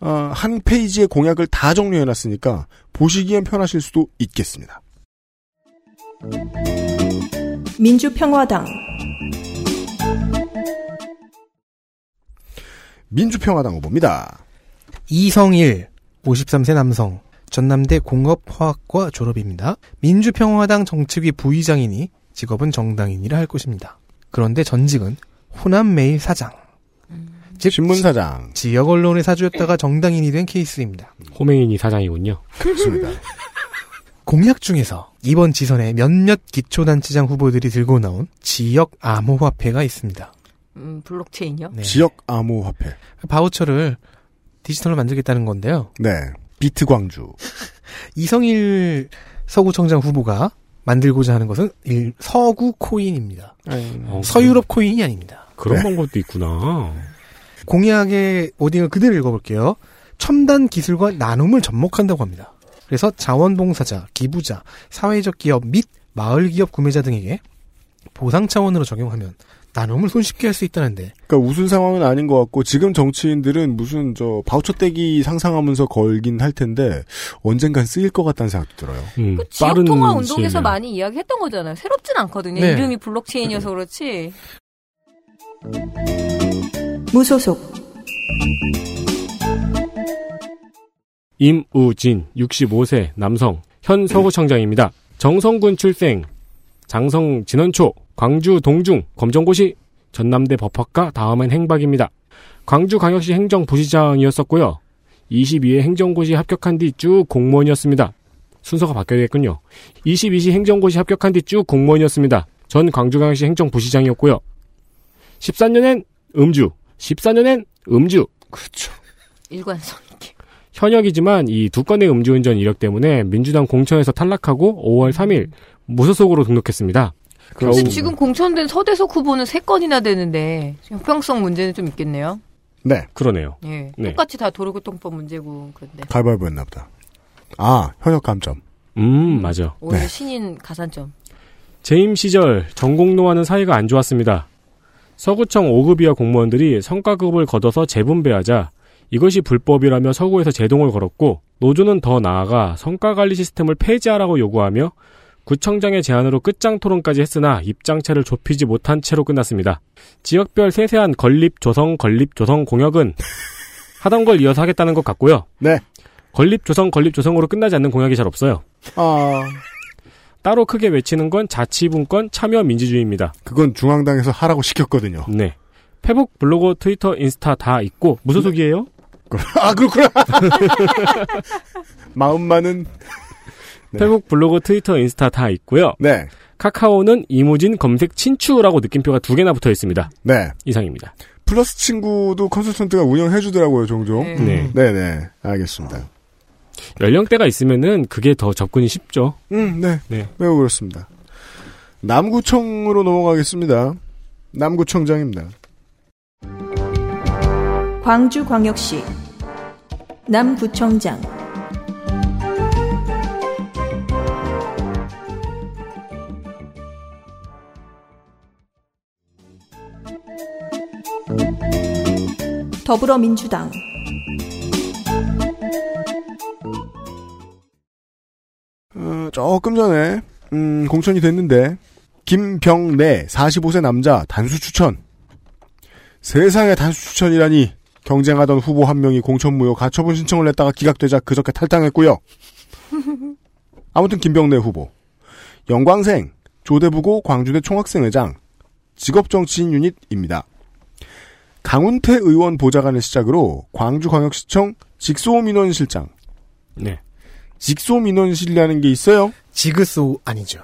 어, 한 페이지의 공약을 다 정리해놨으니까 보시기엔 편하실 수도 있겠습니다.
민주평화당
민주평화당 후보입니다.
이성일 53세 남성 전남대 공업화학과 졸업입니다. 민주평화당 정책위 부의장이니 직업은 정당인이라 할 것입니다. 그런데 전직은 호남메일 사장 즉
신문사장.
지역 언론의 사주였다가 정당인이 된 케이스입니다.
호맹인이 사장이군요.
그렇습니다. [LAUGHS]
공약 중에서 이번 지선에 몇몇 기초단체장 후보들이 들고 나온 지역 암호화폐가 있습니다.
음, 블록체인이요?
네.
지역 암호화폐.
바우처를 디지털로 만들겠다는 건데요.
네. 비트 광주. [LAUGHS]
이성일 서구청장 후보가 만들고자 하는 것은 일- 서구 코인입니다.
어,
서유럽 코인이 아닙니다.
그런
네.
방법도 있구나.
공약의 wording을 그대로 읽어볼게요. 첨단 기술과 나눔을 접목한다고 합니다. 그래서 자원봉사자, 기부자, 사회적 기업 및 마을 기업 구매자 등에게 보상 차원으로 적용하면 나눔을 손쉽게 할 수 있다는데
그러니까 웃은 상황은 아닌 것 같고 지금 정치인들은 무슨 저 바우처 떼기 상상하면서 걸긴 할 텐데 언젠간 쓰일 것 같다는 생각도 들어요.
음,
그 지역 통화 운동에서. 많이 이야기했던 거잖아요. 새롭진 않거든요.
네.
이름이 블록체인이어서 그렇지.
무소속
임우진 65세 남성 현 서구청장입니다. 정성군 출생 장성 진원초 광주 동중 검정고시 전남대 법학과 다음은 행박입니다. 광주광역시 행정부시장이었었고요. 22회 행정고시 합격한 뒤 쭉 공무원이었습니다. 순서가 바뀌어야겠군요. 22시 행정고시 합격한 뒤 쭉 공무원이었습니다. 전 광주광역시 행정부시장이었고요. 14년엔 음주, 14년엔 음주.
그렇죠.
일관성.
현역이지만 이 두 건의 음주운전 이력 때문에 민주당 공천에서 탈락하고 5월 3일 무소속으로 등록했습니다.
근데 지금 공천된 서대석 후보는 세 건이나 되는데 형평성 문제는 좀 있겠네요.
네.
그러네요.
예,
네.
똑같이 다 도로교통법 문제고 그런데
했나 보다. 아, 현역 감점.
음, 맞아.
오히려
네.
신인 가산점.
재임 시절 전공노와는 사이가 안 좋았습니다. 서구청 5급 이하 공무원들이 성과급을 걷어서 재분배하자 이것이 불법이라며 서구에서 제동을 걸었고 노조는 더 나아가 성과관리 시스템을 폐지하라고 요구하며 구청장의 제안으로 끝장 토론까지 했으나 입장차를 좁히지 못한 채로 끝났습니다. 지역별 세세한 건립 조성 건립 조성 공약은 [LAUGHS] 하던 걸 이어서 하겠다는 것 같고요.
네.
건립 조성 건립 조성으로 끝나지 않는 공약이 잘 없어요.
아,
따로 크게 외치는 건 자치분권 참여 민주주의입니다.
그건 중앙당에서 하라고 시켰거든요.
네. 페북, 블로그, 트위터, 인스타 다 있고 무소속이에요?
아, 그렇구나. [LAUGHS] 마음만은 네.
페북, 블로그, 트위터, 인스타 다 있고요.
네.
카카오는 이무진 검색 친추라고 느낌표가 두 개나 붙어 있습니다.
네.
이상입니다.
플러스 친구도 컨설턴트가 운영해 주더라고요, 종종.
네.
네.
네, 네. 알겠습니다.
연령대가 있으면은 그게 더 접근이 쉽죠.
음, 네.
네.
매우 그렇습니다. 남구청으로 넘어가겠습니다. 남구청장입니다.
광주광역시 남구청장 더불어민주당
어, 조금 전에 음, 공천이 됐는데 김병래 45세 남자 단수 추천. 세상에 단수 추천이라니 경쟁하던 후보 한 명이 공천무효 가처분 신청을 냈다가 기각되자 그저께 탈당했고요. [LAUGHS] 아무튼 김병래 후보. 영광생 조대부고 광주대 총학생회장 직업정치인 유닛입니다. 강운태 의원 보좌관을 시작으로 광주광역시청 직소민원실장
네.
직소민원실이라는 게 있어요.
지그소 아니죠.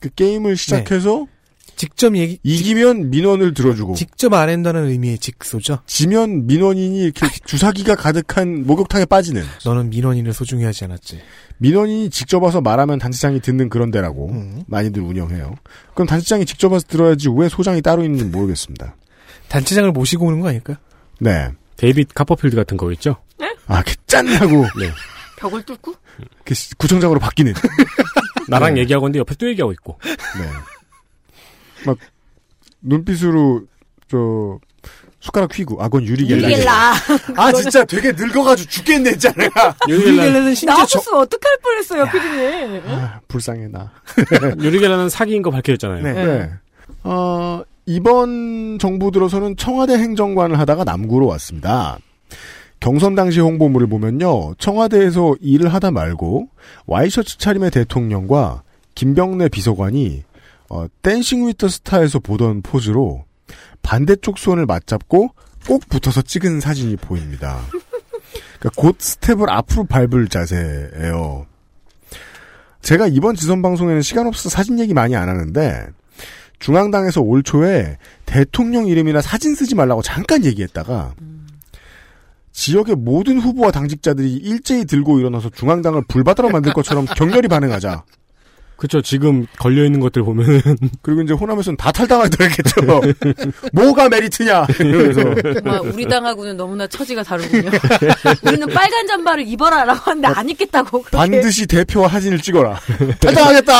그 게임을 시작해서
직접 얘기
이기면 민원을 들어주고
직접 안 한다는 의미의 직소죠.
지면 민원인이 이렇게 [LAUGHS] 주사기가 가득한 목욕탕에 빠지는
너는 민원인을 소중히 하지 않았지.
민원인이 직접 와서 말하면 단체장이 듣는 그런 데라고
음.
많이들 운영해요. 그럼 단체장이 직접 와서 들어야지 왜 소장이 따로 있는지 모르겠습니다.
단체장을 모시고 오는 거 아닐까요?
네.
데이빗 카퍼필드 같은 거겠죠?
아, 그 짠하고
네.
벽을 뚫고
그 구청장으로 바뀌는. [LAUGHS]
나랑
네.
얘기하고 있는데 옆에 또 얘기하고 있고.
네. 막 눈빛으로 저 숟가락 휘고 아 그건 유리겔라.
유리겔라
아 진짜 되게 늙어가지고 죽겠네 있잖아요.
유리겔라는 심지어 저,
어떡할 뻔했어요 피디님
아, 불쌍해 나. [LAUGHS]
유리겔라는 사기인 거 밝혀졌잖아요.
네. 네. 어, 이번 정부 들어서는 청와대 행정관을 하다가 남구로 왔습니다. 경선 당시 홍보물을 보면요. 청와대에서 일을 하다 말고 와이셔츠 차림의 대통령과 김병래 비서관이 어, 댄싱 위터 스타에서 보던 포즈로 반대쪽 손을 맞잡고 꼭 붙어서 찍은 사진이 보입니다. 그러니까 곧 스텝을 앞으로 밟을 자세예요. 제가 이번 지선 방송에는 시간 없어서 사진 얘기 많이 안 하는데 중앙당에서 올 초에 대통령 이름이나 사진 쓰지 말라고 잠깐 얘기했다가 지역의 모든 후보와 당직자들이 일제히 들고 일어나서 중앙당을 불바다로 만들 것처럼 격렬히 반응하자.
그쵸, 지금 걸려 있는 것들 보면은. [LAUGHS]
그리고 이제 호남에서는 다 탈당하더라겠죠. [LAUGHS] 뭐가 메리트냐! 이러면서.
정말 우리 당하고는 너무나 처지가 다르군요 [LAUGHS] 우리는 빨간 잠바를 입어라라고 하는데 안 입겠다고 그렇게.
반드시 대표와 사진을 찍어라. 탈당하겠다!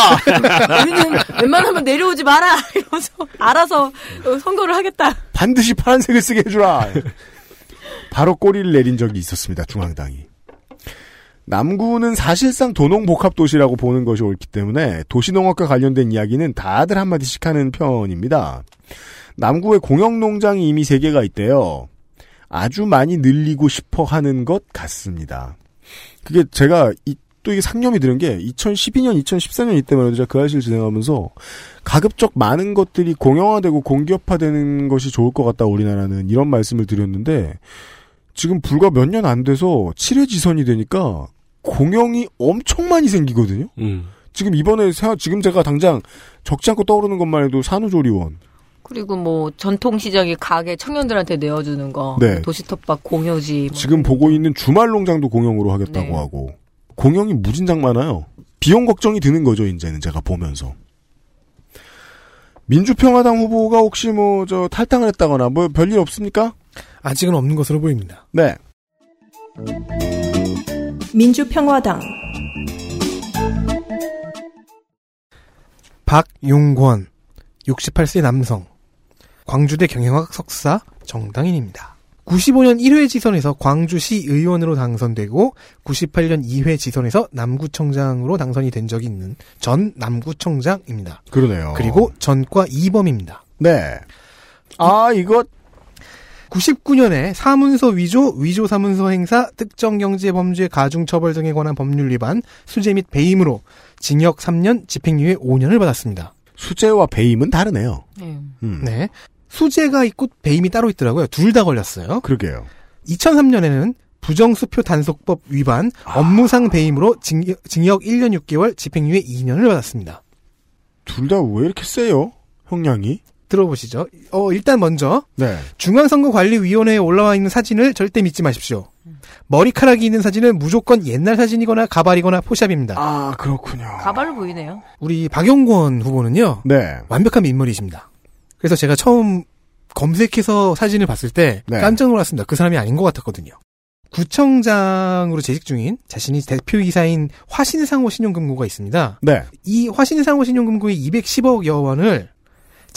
우리는 웬만하면 내려오지 마라 이러면서 알아서 어, 선거를 하겠다
반드시 파란색을 쓰게 해주라! 바로 꼬리를 내린 적이 있었습니다, 중앙당이. 남구는 사실상 도농복합도시라고 보는 것이 옳기 때문에 도시농업과 관련된 이야기는 다들 한마디씩 하는 편입니다. 남구에 공영농장이 이미 세 개가 있대요. 아주 많이 늘리고 싶어 하는 것 같습니다. 그게 제가 이, 또 이게 상념이 드는 게 2012년, 2014년 이때만 해도 제가 그 아시를 진행하면서 가급적 많은 것들이 공영화되고 공기업화되는 것이 좋을 것 같다 우리나라는 이런 말씀을 드렸는데 지금 불과 몇 년 안 돼서 7회 지선이 되니까 공영이 엄청 많이 생기거든요.
음.
지금 이번에 사- 지금 제가 당장 적지 않고 떠오르는 것만 해도 산후조리원,
그리고 뭐 전통시장의 가게 청년들한테 내어주는 거,
네.
도시텃밭 공여지. 뭐
지금 보고 있는 주말 농장도 공영으로 하겠다고
네.
하고 공영이 무진장 많아요. 비용 걱정이 드는 거죠 이제는 제가 보면서 민주평화당 후보가 혹시 뭐 저 탈당을 했다거나 뭐 별일 없습니까?
아직은 없는 것으로 보입니다.
네.
민주평화당
박용권 68세 남성 광주대 경영학 석사 정당인입니다. 95년 1회 지선에서 광주시 의원으로 당선되고 98년 2회 지선에서 남구청장으로 당선이 된 적이 있는 전 남구청장입니다.
그러네요.
그리고 전과 2범입니다.
네. 아 이거
99년에 사문서 위조, 위조 사문서 행사, 특정 경제 범죄 가중 처벌 등에 관한 법률 위반, 수재 및 배임으로 징역 3년, 집행유예 5년을 받았습니다.
수재와 배임은 다르네요.
네.
음.
네. 수재가 있고 배임이 따로 있더라고요. 둘 다 걸렸어요.
그러게요.
2003년에는 부정수표 단속법 위반, 업무상 배임으로 징역, 징역 1년 6개월, 집행유예 2년을 받았습니다.
둘 다 왜 이렇게 세요? 형량이?
들어보시죠. 어, 일단 먼저
네.
중앙선거관리위원회에 올라와 있는 사진을 절대 믿지 마십시오. 머리카락이 있는 사진은 무조건 옛날 사진이거나 가발이거나 포샵입니다.
아 그렇군요.
가발로 보이네요.
우리 박용권 후보는요.
네.
완벽한 민머리십니다. 그래서 제가 처음 검색해서 사진을 봤을 때
네.
깜짝 놀랐습니다. 그 사람이 아닌 것 같았거든요. 구청장으로 재직 중인 자신이 대표이사인 화신상호 신용금고가 있습니다.
네.
이 화신상호 신용금고의 210억여 원을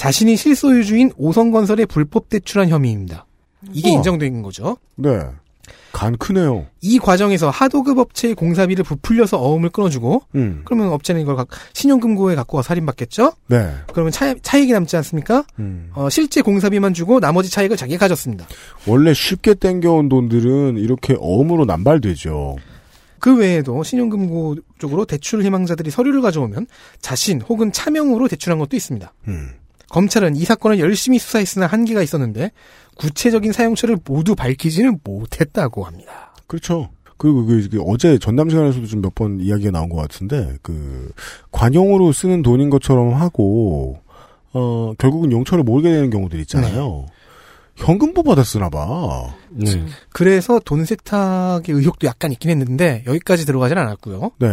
자신이 실소유 중인 오성건설에 불법 대출한 혐의입니다. 이게
어.
인정된 거죠.
네. 간 크네요.
이 과정에서 하도급 업체의 공사비를 부풀려서 어음을 끊어주고
음.
그러면 업체는 이걸 각- 신용금고에 갖고 와 살인받겠죠?
네.
그러면 차, 차익이 남지 않습니까?
음.
어, 실제 공사비만 주고 나머지 차익을 자기가 가졌습니다.
원래 쉽게 땡겨온 돈들은 이렇게 어음으로 남발되죠.
그 외에도 신용금고 쪽으로 대출 희망자들이 서류를 가져오면 자신 혹은 차명으로 대출한 것도 있습니다.
음.
검찰은 이 사건을 열심히 수사했으나 한계가 있었는데 구체적인 사용처를 모두 밝히지는 못했다고 합니다.
그렇죠. 그리고 그, 그 어제 전남 시간에서도 좀 몇 번 이야기가 나온 것 같은데 그 관용으로 쓰는 돈인 것처럼 하고 어 결국은 용처를 모르게 되는 경우들 있잖아요. 현금부 받아 쓰나 봐.
네.
그래서 돈 세탁의 의혹도 약간 있긴 했는데 여기까지 들어가진 않았고요.
네.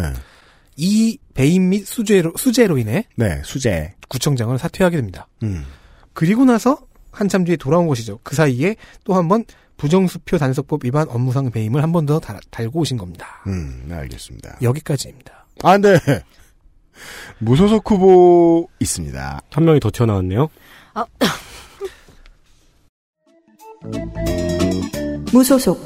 이 배임 및 수재로, 수재로 인해
네, 수재.
구청장을 사퇴하게 됩니다.
음.
그리고 나서 한참 뒤에 돌아온 것이죠. 그 사이에 또 한 번 부정수표 단속법 위반 업무상 배임을 한 번 더 달고 오신 겁니다.
음, 네, 알겠습니다.
여기까지입니다.
아, 네. [LAUGHS] 무소속 후보 있습니다.
한 명이 더 튀어나왔네요. [COUGHS]
무소속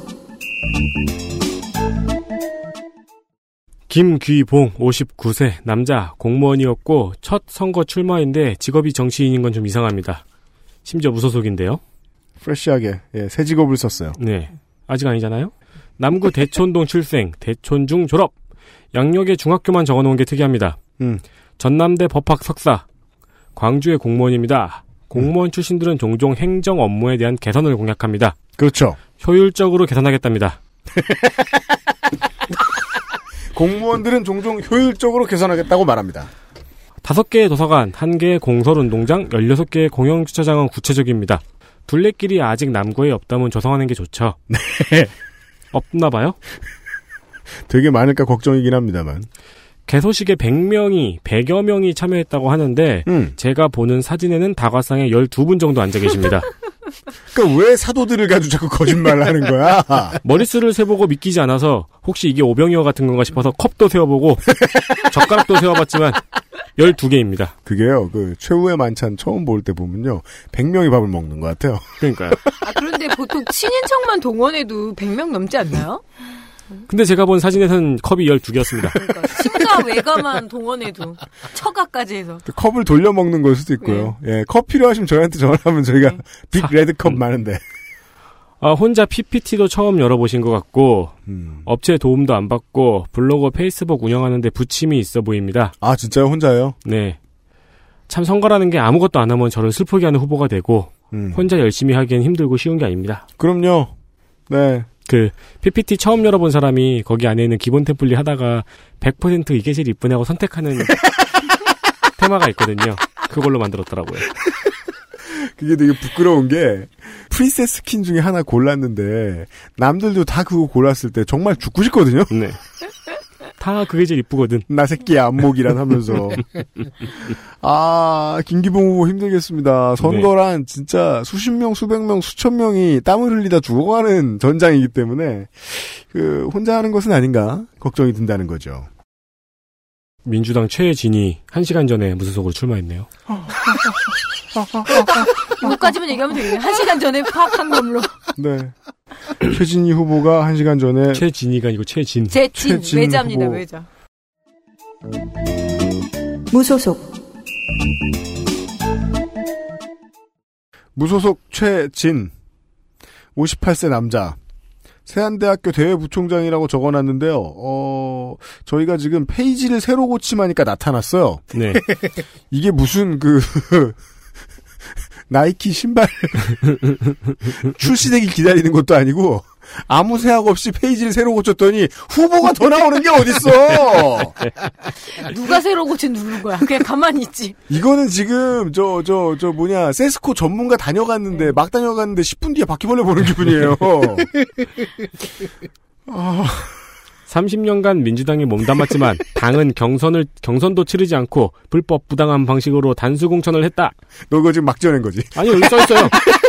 김귀봉 59세 남자 공무원이었고 첫 선거 출마인데 직업이 정치인인 건 좀 이상합니다. 심지어 무소속인데요.
프레시하게 예, 새 직업을 썼어요.
네. 아직 아니잖아요. 남구 대촌동 출생, 대촌중 졸업. 양력에 중학교만 적어놓은 게 특이합니다.
음.
전남대 법학 석사. 광주의 공무원입니다. 공무원 출신들은 종종 행정 업무에 대한 개선을 공약합니다.
그렇죠.
효율적으로 개선하겠답니다. [LAUGHS]
공무원들은 종종 효율적으로 개선하겠다고 말합니다.
다섯 개의 도서관, 한 개의 공설운동장, 16개의 공영주차장은 구체적입니다. 둘레길이 아직 남구에 없다면 조성하는 게 좋죠.
네. [LAUGHS]
없나 봐요?
되게 많을까 걱정이긴 합니다만.
개소식에 100명이, 100여 명이 참여했다고 하는데,
음.
제가 보는 사진에는 다과상에 12분 정도 앉아 계십니다. [LAUGHS]
그러니까 왜 사도들을 가지고 자꾸 거짓말을 하는 거야? [LAUGHS]
머릿수를 세보고 믿기지 않아서, 혹시 이게 오병이어 같은 건가 싶어서 컵도 세어보고, 젓가락도 세어봤지만, 12개입니다.
그게요. 그 최후의 만찬 처음 볼 때 보면요. 100명이 밥을 먹는 것 같아요.
그러니까요.
아, 그런데 보통 친인척만 동원해도 100명 넘지 않나요?
근데 제가 본 사진에서는 컵이 12개였습니다.
그러니까 친가 외가만 동원해도 처가까지 해서
그 컵을 돌려 먹는 걸 수도 있고요. 예, 컵 필요하시면 저희한테 전화하면 저희가 빅 레드 컵 많은데.
아, 혼자 PPT도 처음 열어보신 것 같고
음.
업체 도움도 안 받고 블로그 페이스북 운영하는데 부침이 있어 보입니다.
아 진짜요 혼자요?
네. 참 선거라는 게 아무것도 안 하면 저를 슬프게 하는 후보가 되고
음.
혼자 열심히 하기엔 힘들고 쉬운 게 아닙니다.
그럼요. 네.
그 PPT 처음 열어본 사람이 거기 안에 있는 기본 템플릿 하다가 100% 이게 제일 이쁘네 하고 선택하는 [LAUGHS] 테마가 있거든요. 그걸로 만들었더라고요.
그게 되게 부끄러운 게 preset 스킨 중에 하나 골랐는데 남들도 다 그거 골랐을 때 정말 죽고 싶거든요.
네. [LAUGHS] 다 그게 제일 이쁘거든.
나 새끼 안목이란 하면서. 아, 김기봉 후보 힘들겠습니다. 선거란 진짜 수십 명, 수백 명, 수천 명이 땀을 흘리다 죽어가는 전장이기 때문에, 그, 혼자 하는 것은 아닌가 걱정이 든다는 거죠.
민주당 최진이 1시간 전에 무소속으로 출마했네요. [LAUGHS] [LAUGHS]
이거까지만 얘기하면 되겠네. 한 시간 전에 파악한 걸로.
네. [LAUGHS] 최진희 후보가 한 시간 전에
최진이가 아니고 최진.
제진
최진
외자입니다.
후보.
외자.
무소속
무소속 최진 58세 남자 세안대학교 대외부총장이라고 적어놨는데요. 어 저희가 지금 페이지를 새로 고침하니까 나타났어요.
네. [LAUGHS]
이게 무슨 그 나이키 신발 [LAUGHS] 출시되기 기다리는 것도 아니고 아무 생각 없이 페이지를 새로 고쳤더니 후보가 더 나오는 게 어딨어. [LAUGHS]
누가 새로 고친 누른 거야. 그냥 가만히 있지.
이거는 지금 저 저저 뭐냐 세스코 전문가 다녀갔는데 막 다녀갔는데 10분 뒤에 바퀴벌레 보는 기분이에요. 아, [LAUGHS]
30년간 민주당에 몸담았지만 [LAUGHS] 당은 경선을 경선도 치르지 않고 불법 부당한 방식으로 단수 공천을 했다.
너 이거 지금 막 지어낸 거지?
아니요 여기 써 있어요.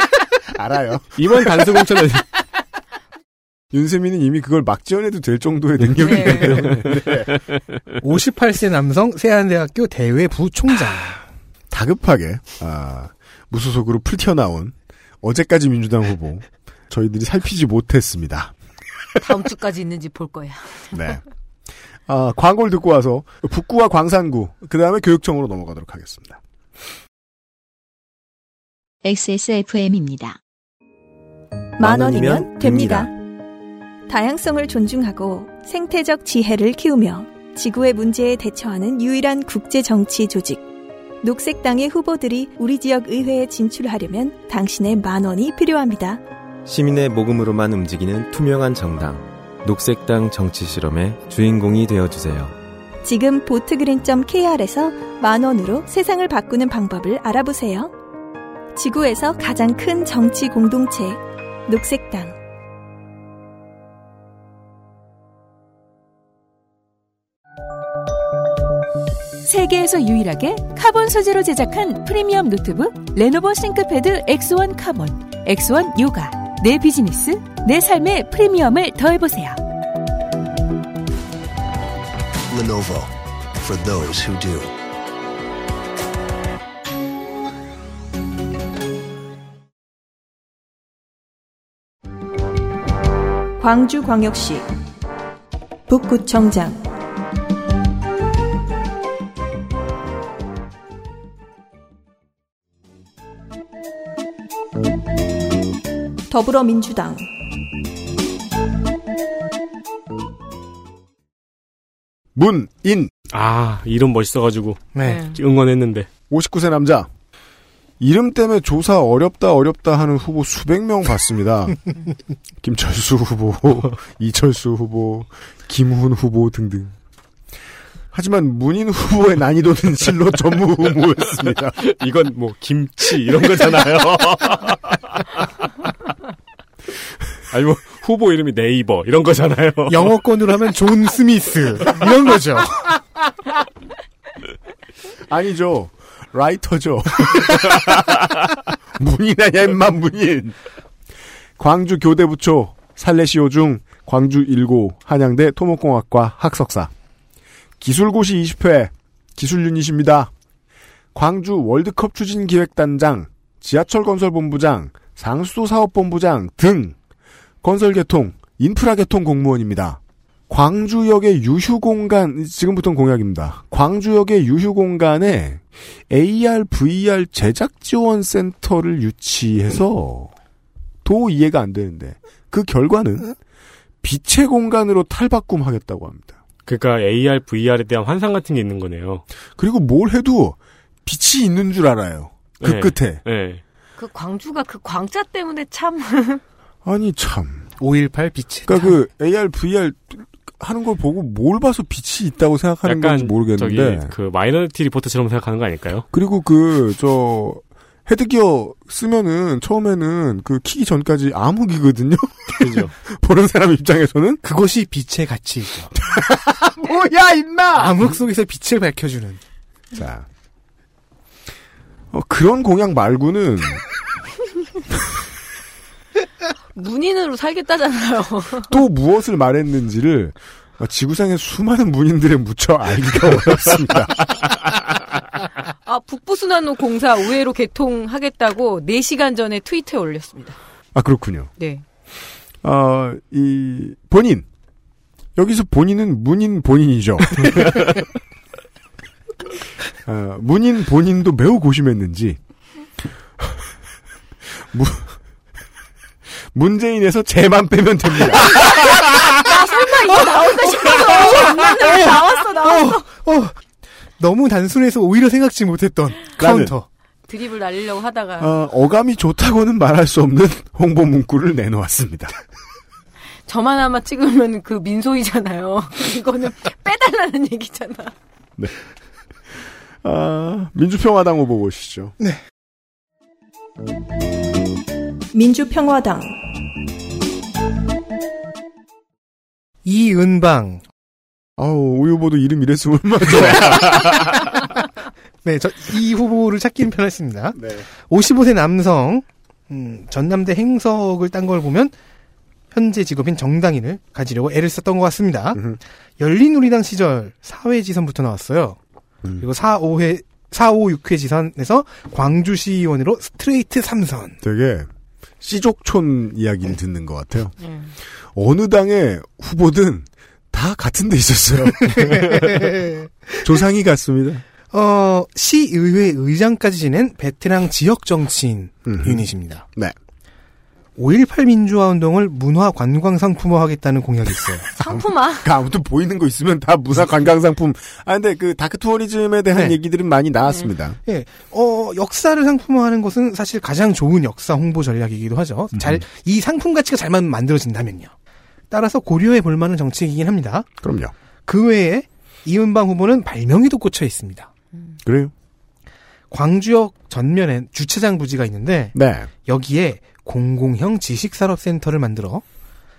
[LAUGHS]
알아요.
이번 단수 공천은 [LAUGHS]
윤세민은 이미 그걸 막 지어내도 될 정도의 능력이 있기 때문에
58세 남성 세안대학교 대외 부총장.
다급하게 아, 무소속으로 풀 튀어나온 어제까지 민주당 후보 저희들이 살피지 못했습니다.
다음 주까지 있는지 볼 거야. [LAUGHS]
네. 아, 광고를 듣고 와서 북구와 광산구 그 다음에 교육청으로 넘어가도록 하겠습니다.
XSFM입니다.
만 원이면 됩니다. 다양성을 존중하고 생태적 지혜를 키우며 지구의 문제에 대처하는 유일한 국제 정치 조직. 녹색당의 후보들이 우리 지역 의회에 진출하려면 당신의 만 원이 필요합니다.
시민의 모금으로만 움직이는 투명한 정당. 녹색당 정치 실험의 주인공이 되어주세요.
지금 보트그린.kr에서 만 원으로 세상을 바꾸는 방법을 알아보세요. 지구에서 가장 큰 정치 공동체 녹색당.
세계에서 유일하게 카본 소재로 제작한 프리미엄 노트북 레노버 싱크패드 X1 카본, X1 요가. 내 비즈니스, 내 삶의 프리미엄을 더해보세요.
Lenovo for those who do.
광주광역시 북구청장 더불어민주당
문인
아 이름 멋있어가지고
네.
응원했는데
59세 남자 이름 때문에 조사 어렵다 어렵다 하는 후보 수백 명 봤습니다. [LAUGHS] 김철수 후보, 이철수 후보, 김훈 후보 등등. 하지만 문인 후보의 난이도는 실로 전무후무였습니다. [LAUGHS]
이건 뭐 김치 이런 거잖아요. [LAUGHS] [LAUGHS] 아니 뭐 후보 이름이 네이버 이런 거잖아요. [LAUGHS]
영어권으로 하면 존 스미스 이런 거죠.
아니죠. writer죠. [LAUGHS] 문인 아니야, 임마, 문인. 광주 교대부초, 살레시오 중, 광주 1고, 한양대 토목공학과 학석사. 기술고시 20회, 기술 유닛입니다. 광주 월드컵 추진 기획단장, 지하철 건설 본부장, 상수도 사업본부장 등, 건설개통, 인프라개통 공무원입니다. 광주역의 유휴공간, 지금부터는 공약입니다. 광주역의 유휴공간에 AR, VR 제작 지원 센터를 유치해서 도 이해가 안 되는데 그 결과는 빛의 공간으로 탈바꿈하겠다고 합니다.
그러니까 AR, VR에 대한 환상 같은 게 있는 거네요.
그리고 뭘 해도 빛이 있는 줄 알아요. 그
네.
끝에.
네.
그 광주가 그 광자 때문에 참 [LAUGHS]
아니 참.
518 빛의
그러니까 그 AR, VR 하는 걸 보고 뭘 봐서 빛이 있다고 생각하는 건지 모르겠는데.
저기 그 마이너리티 리포트처럼 생각하는 거 아닐까요?
그리고 그 저 헤드기어 쓰면은 처음에는 그 키기 전까지 암흑이거든요.
그죠. [LAUGHS]
보는 사람 입장에서는
그것이 빛의 가치이죠. [LAUGHS]
뭐야 임마.
암흑 속에서 빛을 밝혀주는.
자. 어, 그런 공약 말고는
문인으로 살겠다잖아요.
또 무엇을 말했는지를 어, 지구상의 수많은 문인들에 묻혀 알기가 어렵습니다.
아, 북부순환로 공사 우회로 개통하겠다고 4시간 전에 트위터에 올렸습니다.
아 그렇군요.
네.
어, 이 본인 여기서 본인은 문인 본인이죠. [LAUGHS] 어, 문인 본인도 매우 고심했는지 [LAUGHS] 무, 문재인에서 제만 빼면 됩니다.
나 설마 이거 나올까 싶어서 나왔어, 나왔어.
어, 너무 단순해서 오히려 생각지 못했던 카운터.
드립을 날리려고 하다가
어, 어감이 좋다고는 말할 수 없는 홍보 문구를 내놓았습니다. [LAUGHS]
저만 아마 찍으면 그 민소이잖아요. [LAUGHS] 이거는 빼달라는 얘기잖아.
아, 민주평화당 후보 보시죠.
민주평화당
이은방.
아우, 우리 후보도 이름 이랬으면 얼마나 좋아.
네, 저 이 후보를 찾기는 편했습니다.
네.
55세 남성, 음, 전남대 행석을 딴 걸 보면 현재 직업인 정당인을 가지려고 애를 썼던 것 같습니다. 열린우리당 시절 4회 지선부터 나왔어요.
음.
그리고 4, 5회, 4, 5, 6회 지선에서 광주시의원으로 스트레이트 3선.
되게 시족촌 이야기를 듣는 것 같아요.
네.
어느 당의 후보든 다 같은 데 있었어요. [LAUGHS] 조상이 같습니다.
어, 시의회 의장까지 지낸 베테랑 지역 정치인
음흠.
유닛입니다.
네.
5.18 민주화 운동을 문화 관광 상품화하겠다는 공약이 있어요. [LAUGHS]
상품아.
그 아무튼 보이는 거 있으면 다 무사 관광 상품. 아, 근데 그 다크 투어리즘에 대한
네.
얘기들은 많이 나왔습니다.
예, 어, 역사를 상품화하는 것은 사실 가장 좋은 역사 홍보 전략이기도 하죠. 잘, 이 상품 가치가 잘만 만들어진다면요. 따라서 고려해 볼 만한 정책이긴 합니다.
그럼요.
그 외에 이은방 후보는 발명에도 꽂혀 있습니다.
그래요?
광주역 전면엔 주차장 부지가 있는데
네.
여기에 공공형 지식산업센터를 만들어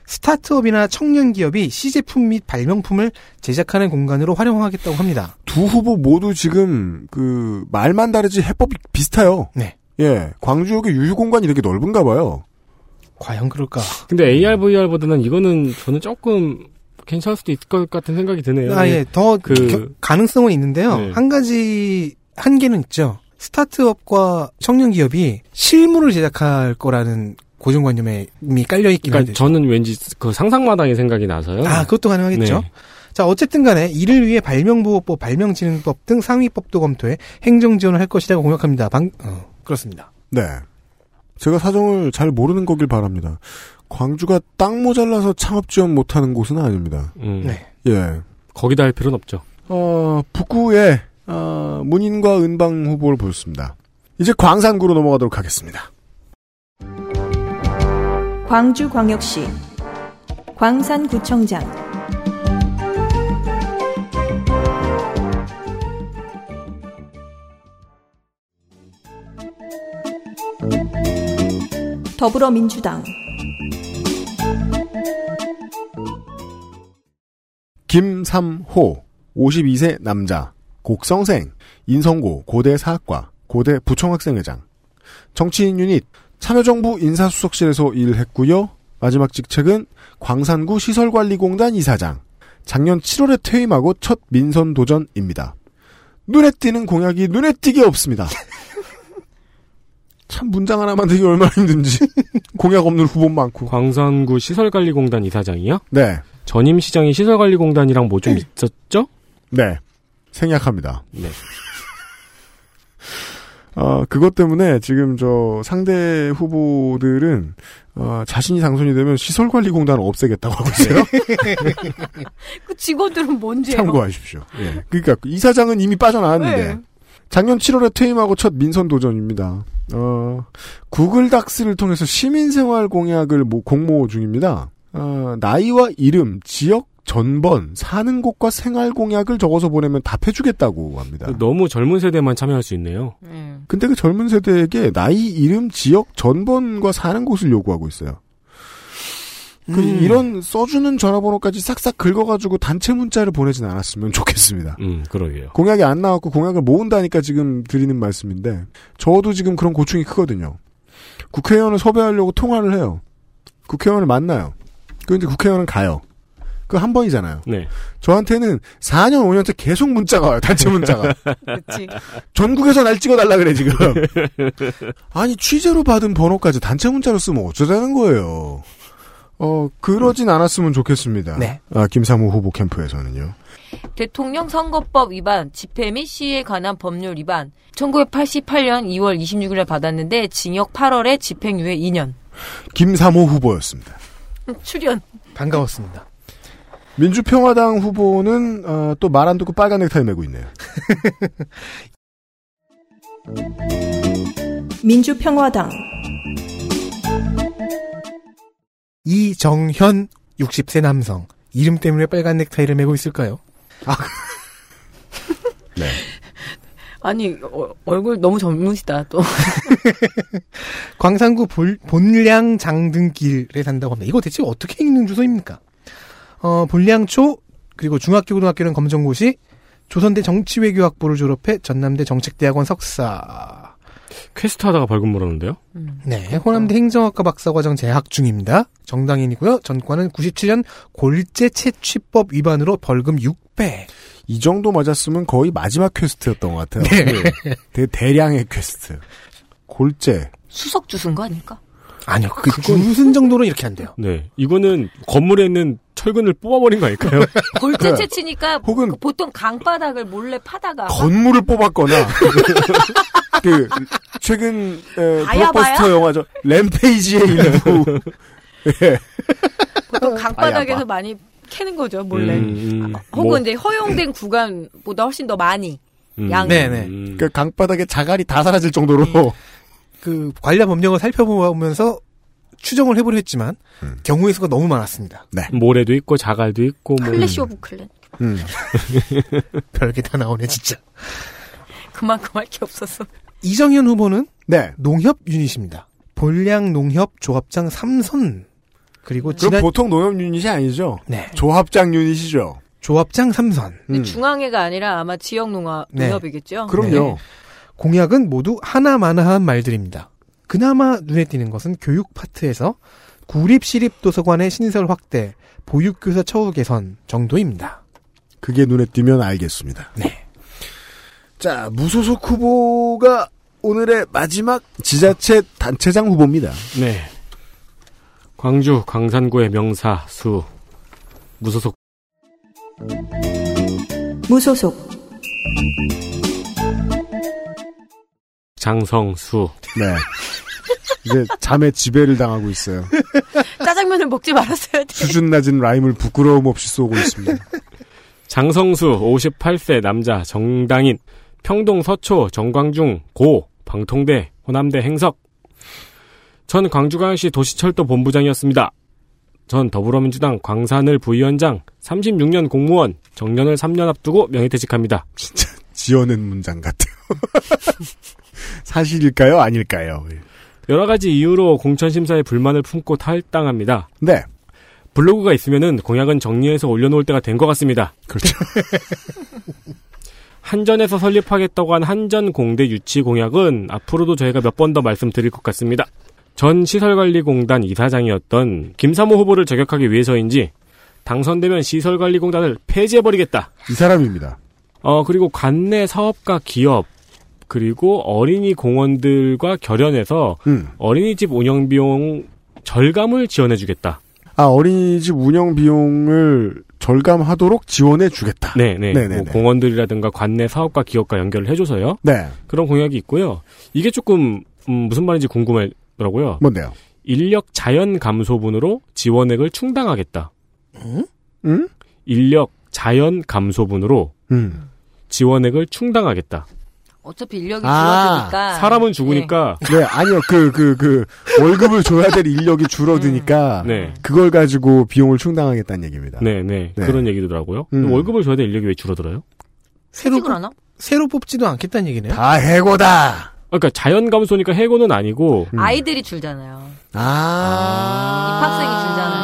스타트업이나 청년 기업이 시제품 및 발명품을 제작하는 공간으로 활용하겠다고 합니다.
두 후보 모두 지금 그 말만 다르지 해법이 비슷해요.
네.
예. 광주역의 유휴 공간이 이렇게 넓은가 봐요.
과연 그럴까?
근데 AR, VR보다는 이거는 저는 조금 괜찮을 수도 있을 것 같은 생각이 드네요.
아, 예, 더
그-
겨- 가능성은 있는데요.
네.
한 가지 한계는 있죠. 스타트업과 청년 기업이 실물을 제작할 거라는 고정관념에 이미 깔려 있긴
그러니까
한데.
저는 왠지 그 상상마당의 생각이 나서요.
아, 그것도 가능하겠죠.
네.
자, 어쨌든 간에 이를 위해 발명보호법, 발명진흥법 등 상위법도 검토해 행정 지원을 할 것이라고 공약합니다. 방, 어, 그렇습니다.
네. 제가 사정을 잘 모르는 거길 바랍니다. 광주가 땅 모자라서 창업 지원 못하는 곳은 아닙니다.
음,
네.
예.
거기다 할 필요는 없죠.
어, 북구에, 어, 문인과 은방 후보를 보셨습니다. 이제 광산구로 넘어가도록 하겠습니다.
광주광역시 광산구청장 더불어민주당
김삼호, 52세 남자, 곡성생, 인성고 고대 사학과, 고대 부총학생회장, 정치인 유닛, 참여정부 인사수석실에서 일했고요. 마지막 직책은 광산구 시설관리공단 이사장. 작년 7월에 퇴임하고 첫 민선 도전입니다. 눈에 띄는 공약이 눈에 띄게 없습니다. 참 문장 하나 만들기 얼마나 힘든지. [LAUGHS] 공약 없는 후보 많고.
광산구 시설관리공단 이사장이요?
네.
전임 시장이 시설관리공단이랑 뭐 좀 있었죠?
네. 생략합니다.
네. [LAUGHS]
어, 그것 때문에 지금 저 상대 후보들은 어, 자신이 당선이 되면 시설관리공단을 없애겠다고 하고 있어요. [LAUGHS]
그 직원들은 뭔지요?
참고하십시오. 예. [LAUGHS] 그러니까 이사장은 이미 빠져나왔는데
네.
작년 7월에 퇴임하고 첫 민선 도전입니다. 어, 구글 닥스를 통해서 시민생활 공약을 모- 공모 중입니다. 어, 나이와 이름, 지역, 전번, 사는 곳과 생활 공약을 적어서 보내면 답해주겠다고 합니다.
너무 젊은 세대만 참여할 수 있네요.
근데 그 젊은 세대에게 나이, 이름, 지역, 전번과 사는 곳을 요구하고 있어요. 그
음.
이런 써주는 전화번호까지 싹싹 긁어가지고 단체 문자를 보내진 않았으면 좋겠습니다.
음, 그러게요.
공약이 안 나왔고 공약을 모은다니까 지금 드리는 말씀인데 저도 지금 그런 고충이 크거든요. 국회의원을 섭외하려고 통화를 해요. 국회의원을 만나요. 그런데 국회의원은 가요. 그 한 번이잖아요.
네.
저한테는 4년 5년째 계속 문자가 와요. 단체 문자가. [LAUGHS]
그렇지.
전국에서 날 찍어달라 그래 지금. 아니 취재로 받은 번호까지 단체 문자로 쓰면 어쩌자는 거예요. 어 그러진 않았으면 좋겠습니다.
네.
아, 김사무 후보 캠프에서는요.
대통령 선거법 위반, 집회 및 시위에 관한 법률 위반. 1988년 2월 26일에 받았는데 징역 8월에 집행유예 2년.
김사모 후보였습니다.
출연.
반가웠습니다.
민주평화당 후보는 어, 또 말 안 듣고 빨간 넥타이 메고 있네요. [LAUGHS]
민주평화당
이정현 60세 남성. 이름 때문에 빨간 넥타이를 메고 있을까요? [LAUGHS]
네.
아니 어, 얼굴 너무 젊으시다 또. [LAUGHS]
광산구 볼- 본량 장등길에 산다고 합니다. 이거 대체 어떻게 읽는 주소입니까? 어, 본량초 그리고 중학교 고등학교는 검정고시 조선대 정치외교학부를 졸업해 전남대 정책대학원 석사.
퀘스트 하다가 벌금 물었는데요?
네, 호남대 행정학과 박사과정 재학 중입니다. 정당인이고요. 전과는 97년 골재 채취법 위반으로 벌금 6백.
이 정도 맞았으면 거의 마지막 quest였던 것 같아요.
네.
되게 대량의 퀘스트. 골재.
수석 주운 거 아닐까?
아니요, 그 무슨 정도로 이렇게 안 돼요.
네. 이거는 건물에 있는 철근을 뽑아버린 거 아닐까요? [LAUGHS]
골재 채취니까
혹은
그 보통 강바닥을 몰래 파다가
건물을 뽑았거나 [LAUGHS] 그 최근 에, 블록버스터? 영화죠. Rampage의 일부. [LAUGHS] 예.
보통 강바닥에서
아야,
많이 캐는 거죠 몰래.
음, 음.
혹은
뭐,
이제 허용된 구간보다 훨씬 더 많이
음,
양.
네네.
음.
그 강바닥에 자갈이 다 사라질 정도로
그 관련 법령을 살펴보면서 추정을 해보려 했지만
음.
경우의 수가 너무 많았습니다.
모래도 있고 자갈도 있고 뭐
Clash of Clan.
음. [LAUGHS]
별게 다 나오네 진짜.
그만큼 할 게 없었어.
이정현 후보는
네.
농협 유닛입니다. 본량 농협 조합장 3선 그리고
그럼
지난
보통 농협 유닛이 아니죠.
네
조합장 유닛이죠.
조합장 3선
근데
음.
중앙회가 아니라 아마 지역 농업
네.
농협이겠죠.
그럼요.
공약은 모두 하나마나한 말들입니다. 그나마 눈에 띄는 것은 교육 파트에서 구립시립도서관의 신설 확대, 보육교사 처우 개선 정도입니다.
그게 눈에 띄면 알겠습니다.
네.
자, 무소속 후보가 오늘의 마지막 지자체 단체장 후보입니다.
네. 광주 광산구의 명사 수 무소속
무소속
장성수
네. 이제 잠에 지배를 당하고 있어요.
짜장면을 먹지 말았어야 돼.
수준 낮은 라임을 부끄러움 없이 쏘고 있습니다.
장성수 58세 남자 정당인 평동 서초 정광중 고 방통대 호남대 행석 전 광주광역시 도시철도 본부장이었습니다. 전 더불어민주당 광산을 부위원장 36년 공무원 정년을 3년 앞두고 명예퇴직합니다.
지어낸 문장 같아요. [LAUGHS] 사실일까요? 아닐까요?
여러 가지 이유로 공천심사에 불만을 품고 탈당합니다.
네.
블로그가 있으면은 공약은 정리해서 올려놓을 때가 된 것 같습니다.
그렇죠. [LAUGHS]
한전에서 설립하겠다고 한 한전공대 유치 공약은 앞으로도 저희가 몇 번 더 말씀드릴 것 같습니다. 전 시설관리공단 이사장이었던 김사모 후보를 저격하기 위해서인지 당선되면 시설관리공단을 폐지해버리겠다.
이 사람입니다.
어, 그리고 관내 사업가 기업, 그리고 어린이 공원들과 결연해서
음.
어린이집 운영 비용 절감을 지원해 주겠다.
아, 어린이집 운영 비용을 절감하도록 지원해 주겠다.
네, 네.
네네네.
뭐 공원들이라든가 관내 사업과 기업과 연결을 해줘서요.
네.
그런 공약이 있고요. 이게 조금 음, 무슨 말인지 궁금하더라고요.
뭔데요?
인력 자연 감소분으로 지원액을 충당하겠다.
응?
인력 자연 감소분으로
음.
지원액을 충당하겠다.
어차피 인력이
아,
줄어드니까.
사람은 죽으니까
네, 아니요. 그, 그, 그, 월급을 줘야 될 인력이 줄어드니까,
네.
그걸 가지고 비용을 충당하겠다는 얘기입니다.
네, 네,
네.
그런 얘기더라고요.
음.
월급을 줘야 될 인력이 왜 줄어들어요?
새로
하나?
새로 뽑지도 않겠다는 얘기네요.
다 해고다!
그러니까 자연 감소니까 해고는 아니고
음.
아이들이 줄잖아요.
아.
입학생이 줄잖아요.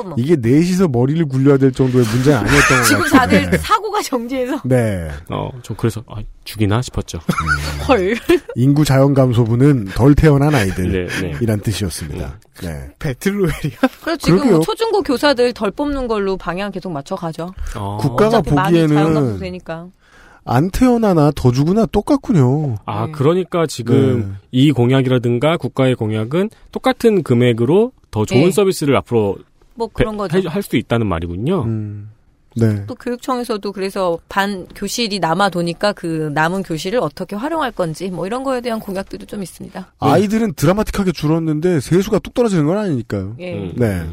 학부모.
이게 넷이서 머리를 굴려야 될 정도의 문제는 [LAUGHS] 아니었던 것
지금
같아요.
다들 사고가 정지해서
네.
어, 저 그래서 아, 죽이나 싶었죠. [LAUGHS]
헐.
인구 자연 감소분은 덜 태어난 아이들.
네, 네.
이란 뜻이었습니다. 네.
배틀로얄이야?
그래서 지금. 뭐 초중고 교사들 덜 뽑는 걸로 방향 계속 맞춰가죠.
어.
국가가
어차피 많이 자연 감소
보기에는
되니까.
안 태어나나 더 주구나 똑같군요.
아,
네.
그러니까 지금
네.
이 공약이라든가 국가의 공약은 똑같은 금액으로 더 좋은
네.
서비스를 앞으로
뭐 그런 거죠.
할 수도 있다는 말이군요.
음. 네.
또 교육청에서도 그래서 반 교실이 남아 도니까 그 남은 교실을 어떻게 활용할 건지 뭐 이런 거에 대한 공약들도 좀 있습니다.
아이들은 드라마틱하게 줄었는데 세수가 뚝 떨어지는 건 아니니까요.
예.
음.
네.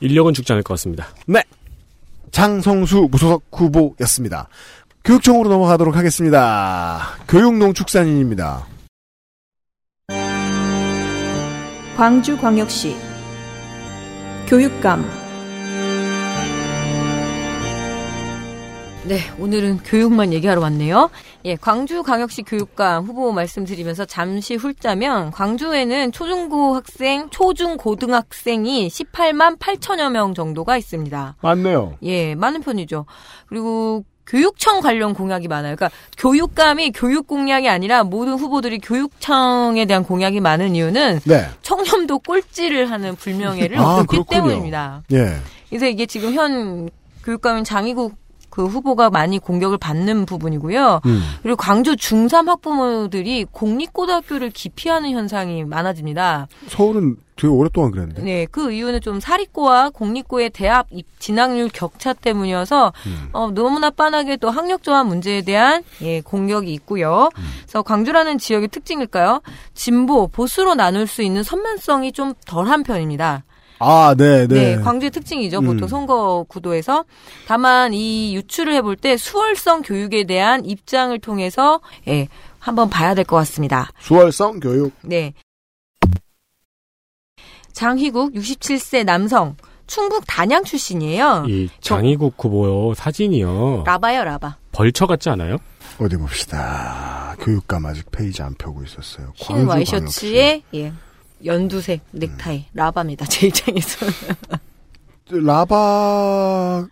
인력은 죽지 않을 것 같습니다.
장성수 무소속 후보였습니다. 교육청으로 넘어가도록 하겠습니다. 교육농축산인입니다.
광주광역시 교육감
네, 오늘은 교육만 얘기하러 왔네요. 예, 광주광역시 교육감 후보 말씀드리면서 잠시 훑자면 광주에는 초중고 학생, 초중고등학생이 18만 8천여 명 정도가 있습니다.
맞네요.
예, 많은 편이죠. 그리고 교육청 관련 공약이 많아요. 그러니까 교육감이 교육 공약이 아니라 모든 후보들이 교육청에 대한 공약이 많은 이유는
네.
청렴도 꼴찌를 하는 불명예를
아,
얻기
그렇군요.
때문입니다.
예.
그래서 이게 지금 현 교육감인 장희국 그 후보가 많이 공격을 받는 부분이고요.
음.
그리고 광주 중3 학부모들이 공립고등학교를 기피하는 현상이 많아집니다.
서울은 되게 오랫동안 그랬는데.
네, 그 이유는 좀 사립고와 공립고의 대학 입- 진학률 격차 때문이어서
음.
어, 너무나 빤하게 또 학력 조합 문제에 대한 예, 공격이 있고요.
음.
그래서 광주라는 지역의 특징일까요? 진보, 보수로 나눌 수 있는 선면성이 좀 덜한 편입니다.
아, 네,
네,
네.
광주의 특징이죠. 보통
음.
선거 구도에서. 다만 이 유추를 해볼 때 수월성 교육에 대한 입장을 통해서 예, 한번 봐야 될 것 같습니다.
수월성 교육.
네. 장희국 67세 남성 충북 단양 출신이에요.
이 장희국 후보 사진이요.
라바요, 라바.
벌처 같지 않아요?
어디 봅시다. 교육감 아직 페이지 안 펴고 있었어요.
흰 와이셔츠에 예. 연두색 넥타이 라바입니다. 제 입장에서는.
라바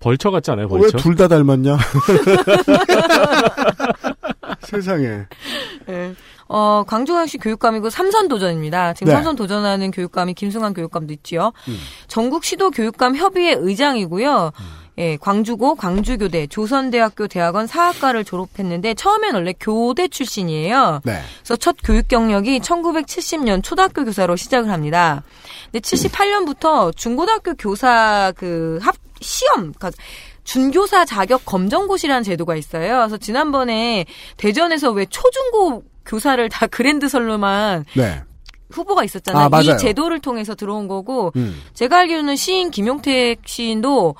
벌처 같지 않아요?
왜
벌처?
둘다 닮았냐? [LAUGHS] 세상에.
예. 어, 광주광역시 교육감이고 삼선 도전입니다. 지금
네.
삼선 도전하는 교육감이 김승환 교육감도 있지요.
음.
전국 시도 교육감 협의회 의장이고요. 예, 광주고 광주교대 조선대학교 대학원 사학과를 졸업했는데 처음엔 원래 교대 출신이에요.
네.
그래서 첫 교육 경력이 1970년 초등학교 교사로 시작을 합니다. 근데 78년부터 중고등학교 교사 그 합 시험 그러니까 준교사 자격 검정고시라는 제도가 있어요. 그래서 지난번에 대전에서 왜 초중고 교사를 다 그랜드설로만
네.
후보가 있었잖아요.
아.
이 제도를 통해서 들어온 거고
음.
제가 알기로는 시인 김용택 시인도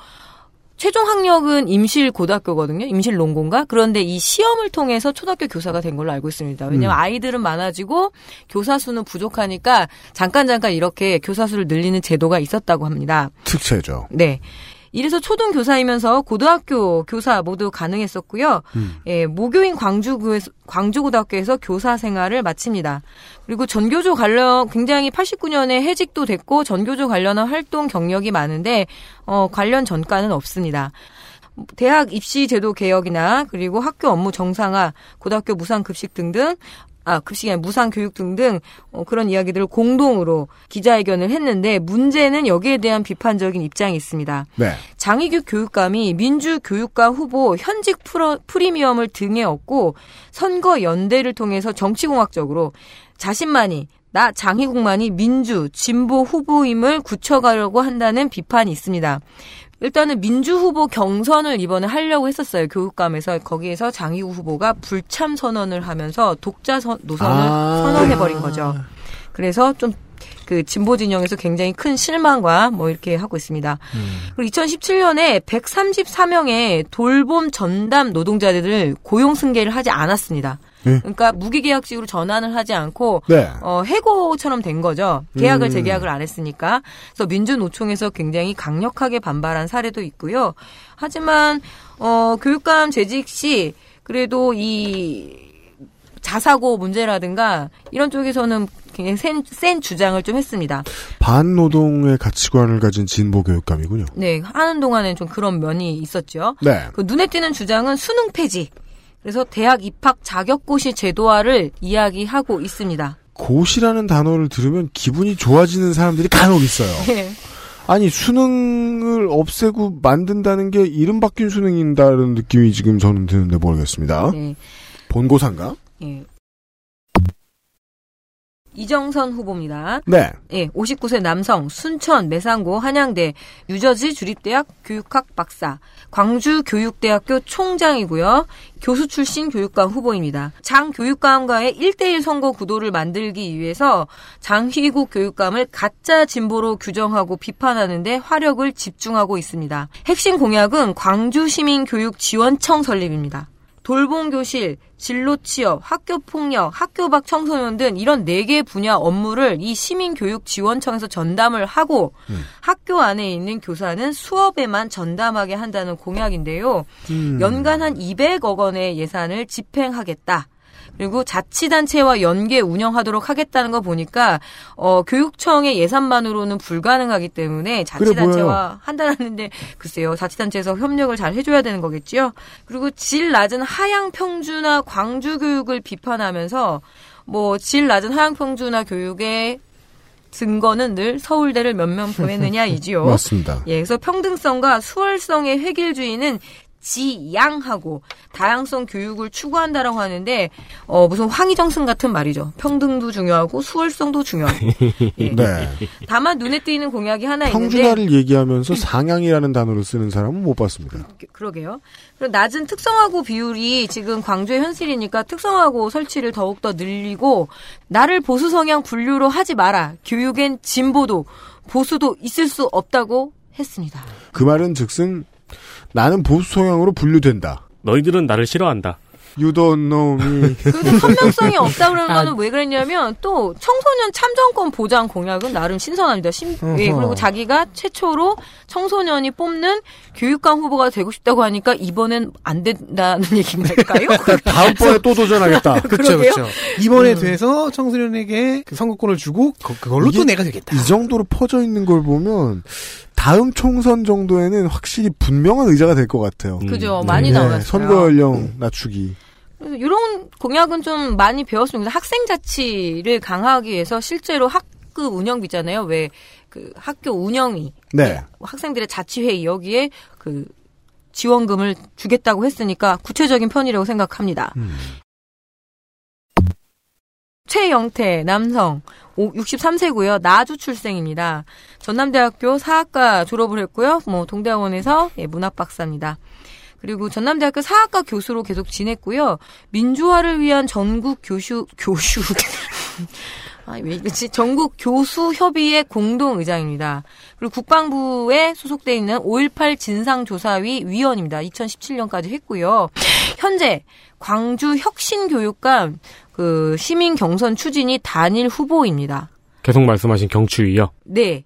최종 학력은 임실 고등학교거든요. 임실 농고인가? 그런데 이 시험을 통해서 초등학교 교사가 된 걸로 알고 있습니다. 왜냐면
음.
아이들은 많아지고 교사 수는 부족하니까 잠깐 잠깐 이렇게 교사 수를 늘리는 제도가 있었다고 합니다.
특채죠.
네. 이래서 초등 교사이면서 고등학교 교사 모두 가능했었고요.
음.
예, 모교인 광주구 광주고등학교에서 교사 생활을 마칩니다. 그리고 전교조 관련 굉장히 89년에 해직도 됐고 전교조 관련한 활동 경력이 많은데 어, 관련 전과는 없습니다. 대학 입시 제도 개혁이나 그리고 학교 업무 정상화, 고등학교 무상 급식 등등 아, 급식이 아니라 무상 교육 등등 어, 그런 이야기들을 공동으로 기자회견을 했는데 문제는 여기에 대한 비판적인 입장이 있습니다.
네.
장희규 교육감이 민주교육감 후보 현직 프로, 프리미엄을 등에 업고 선거 연대를 통해서 정치공학적으로 자신만이 나 장희국만이 민주, 진보 후보임을 굳혀가려고 한다는 비판이 있습니다. 일단은 민주 후보 경선을 이번에 하려고 했었어요. 교육감에서 거기에서 장희국 후보가 불참 선언을 하면서 독자 선- 노선을
아.
선언해버린 거죠. 그래서 좀 그 진보 진영에서 굉장히 큰 실망과 뭐 이렇게 하고 있습니다. 그리고 2017년에 134명의 돌봄 전담 노동자들을 고용 승계를 하지 않았습니다.
네.
그러니까 무기계약직으로 전환을 하지 않고
네.
어, 해고처럼 된 거죠. 계약을
음.
재계약을 안 했으니까. 그래서 민주노총에서 굉장히 강력하게 반발한 사례도 있고요. 하지만 어, 교육감 재직 시 그래도 이 자사고 문제라든가 이런 쪽에서는 굉장히 센, 센 주장을 좀 했습니다.
반노동의 가치관을 가진 진보 교육감이군요.
네, 하는 동안엔 좀 그런 면이 있었죠.
네.
그 눈에 띄는 주장은 수능 폐지. 그래서 대학 입학 자격고시 제도화를 이야기하고 있습니다.
고시라는 단어를 들으면 기분이 좋아지는 사람들이 간혹 있어요.
네.
아니 수능을 없애고 만든다는 게 이름 바뀐 수능인다는 느낌이 지금 저는 드는데 모르겠습니다.
네.
본고사인가?
예. 이정선 후보입니다.
네.
예, 59세 남성, 순천, 매상고, 한양대, 유저지 주립대학 교육학 박사, 광주 교육대학교 총장이고요. 교수 출신 교육감 후보입니다. 장 교육감과의 1대1 선거 구도를 만들기 위해서 장희국 교육감을 가짜 진보로 규정하고 비판하는데 화력을 집중하고 있습니다. 핵심 공약은 광주 시민 교육 지원청 설립입니다. 돌봄 교실, 진로 취업, 학교 폭력, 학교 밖 청소년 등 이런 네 개 분야 업무를 이 시민교육 지원청에서 전담을 하고 학교 안에 있는 교사는 수업에만 전담하게 한다는 공약인데요.
음.
연간 한 200억 원의 예산을 집행하겠다. 그리고 자치단체와 연계 운영하도록 하겠다는 거 보니까 어 교육청의 예산만으로는 불가능하기 때문에 자치단체와 한다는데 글쎄요 자치단체에서 협력을 잘 해줘야 되는 거겠지요. 그리고 질 낮은 하향 평준화 광주 교육을 비판하면서 뭐 질 낮은 하향 평준화 교육의 증거는 늘 서울대를 몇명 보냈느냐이지요. [LAUGHS]
맞습니다.
예, 그래서 평등성과 수월성의 획일주의는 지양하고 다양성 교육을 추구한다라고 하는데 어 무슨 황희정승 같은 말이죠. 평등도 중요하고 수월성도 중요하고. [LAUGHS] 예.
네.
다만 눈에 띄는 공약이 하나 있는데
평준화를 얘기하면서 상향이라는 단어를 쓰는 사람은 못 봤습니다.
그러게요. 그리고 낮은 특성화고 비율이 지금 광주의 현실이니까 특성화고 설치를 더욱 더 늘리고 나를 보수 성향 분류로 하지 마라. 교육엔 진보도 보수도 있을 수 없다고 했습니다.
그 말은 즉슨 나는 보수 성향으로 분류된다.
너희들은 나를 싫어한다.
You don't know me. [LAUGHS]
그래도 선명성이 없다 그러는 거는 왜 그랬냐면 또 청소년 참정권 보장 공약은 나름 신선합니다. 심, 예. 그리고 자기가 최초로 청소년이 뽑는 교육감 후보가 되고 싶다고 하니까 이번엔 안 된다는 [LAUGHS] 얘기인가요?
다음번에 또 도전하겠다. [LAUGHS]
그렇죠. 그렇죠. 이번에 돼서 청소년에게 그 선거권을 주고 그, 그걸로 또
이게
내가 되겠다.
이 정도로 퍼져 있는 걸 보면 다음 총선 정도에는 확실히 분명한 의자가 될 것 같아요.
그죠. 많이
네,
나왔어요.
선거 연령 낮추기.
이런 공약은 좀 많이 배웠습니다. 학생 자치를 강화하기 위해서 실제로 학급 운영비잖아요. 왜 그 학교 운영이
네.
학생들의 자치회의 여기에 그 지원금을 주겠다고 했으니까 구체적인 편이라고 생각합니다. 최영태 남성 63세고요. 나주 출생입니다. 전남대학교 사학과 졸업을 했고요. 뭐 동대학원에서 예, 문학 박사입니다. 그리고 전남대학교 사학과 교수로 계속 지냈고요. 민주화를 위한 전국 교수 교수 [LAUGHS] 아, 왜 이거지? 전국 교수협의회 공동의장입니다. 그리고 국방부에 소속돼 있는 5.18 진상조사위 위원입니다. 2017년까지 했고요. 현재 광주 혁신교육감 그 시민 경선 추진이 단일 후보입니다.
계속 말씀하신 경추위요.
네.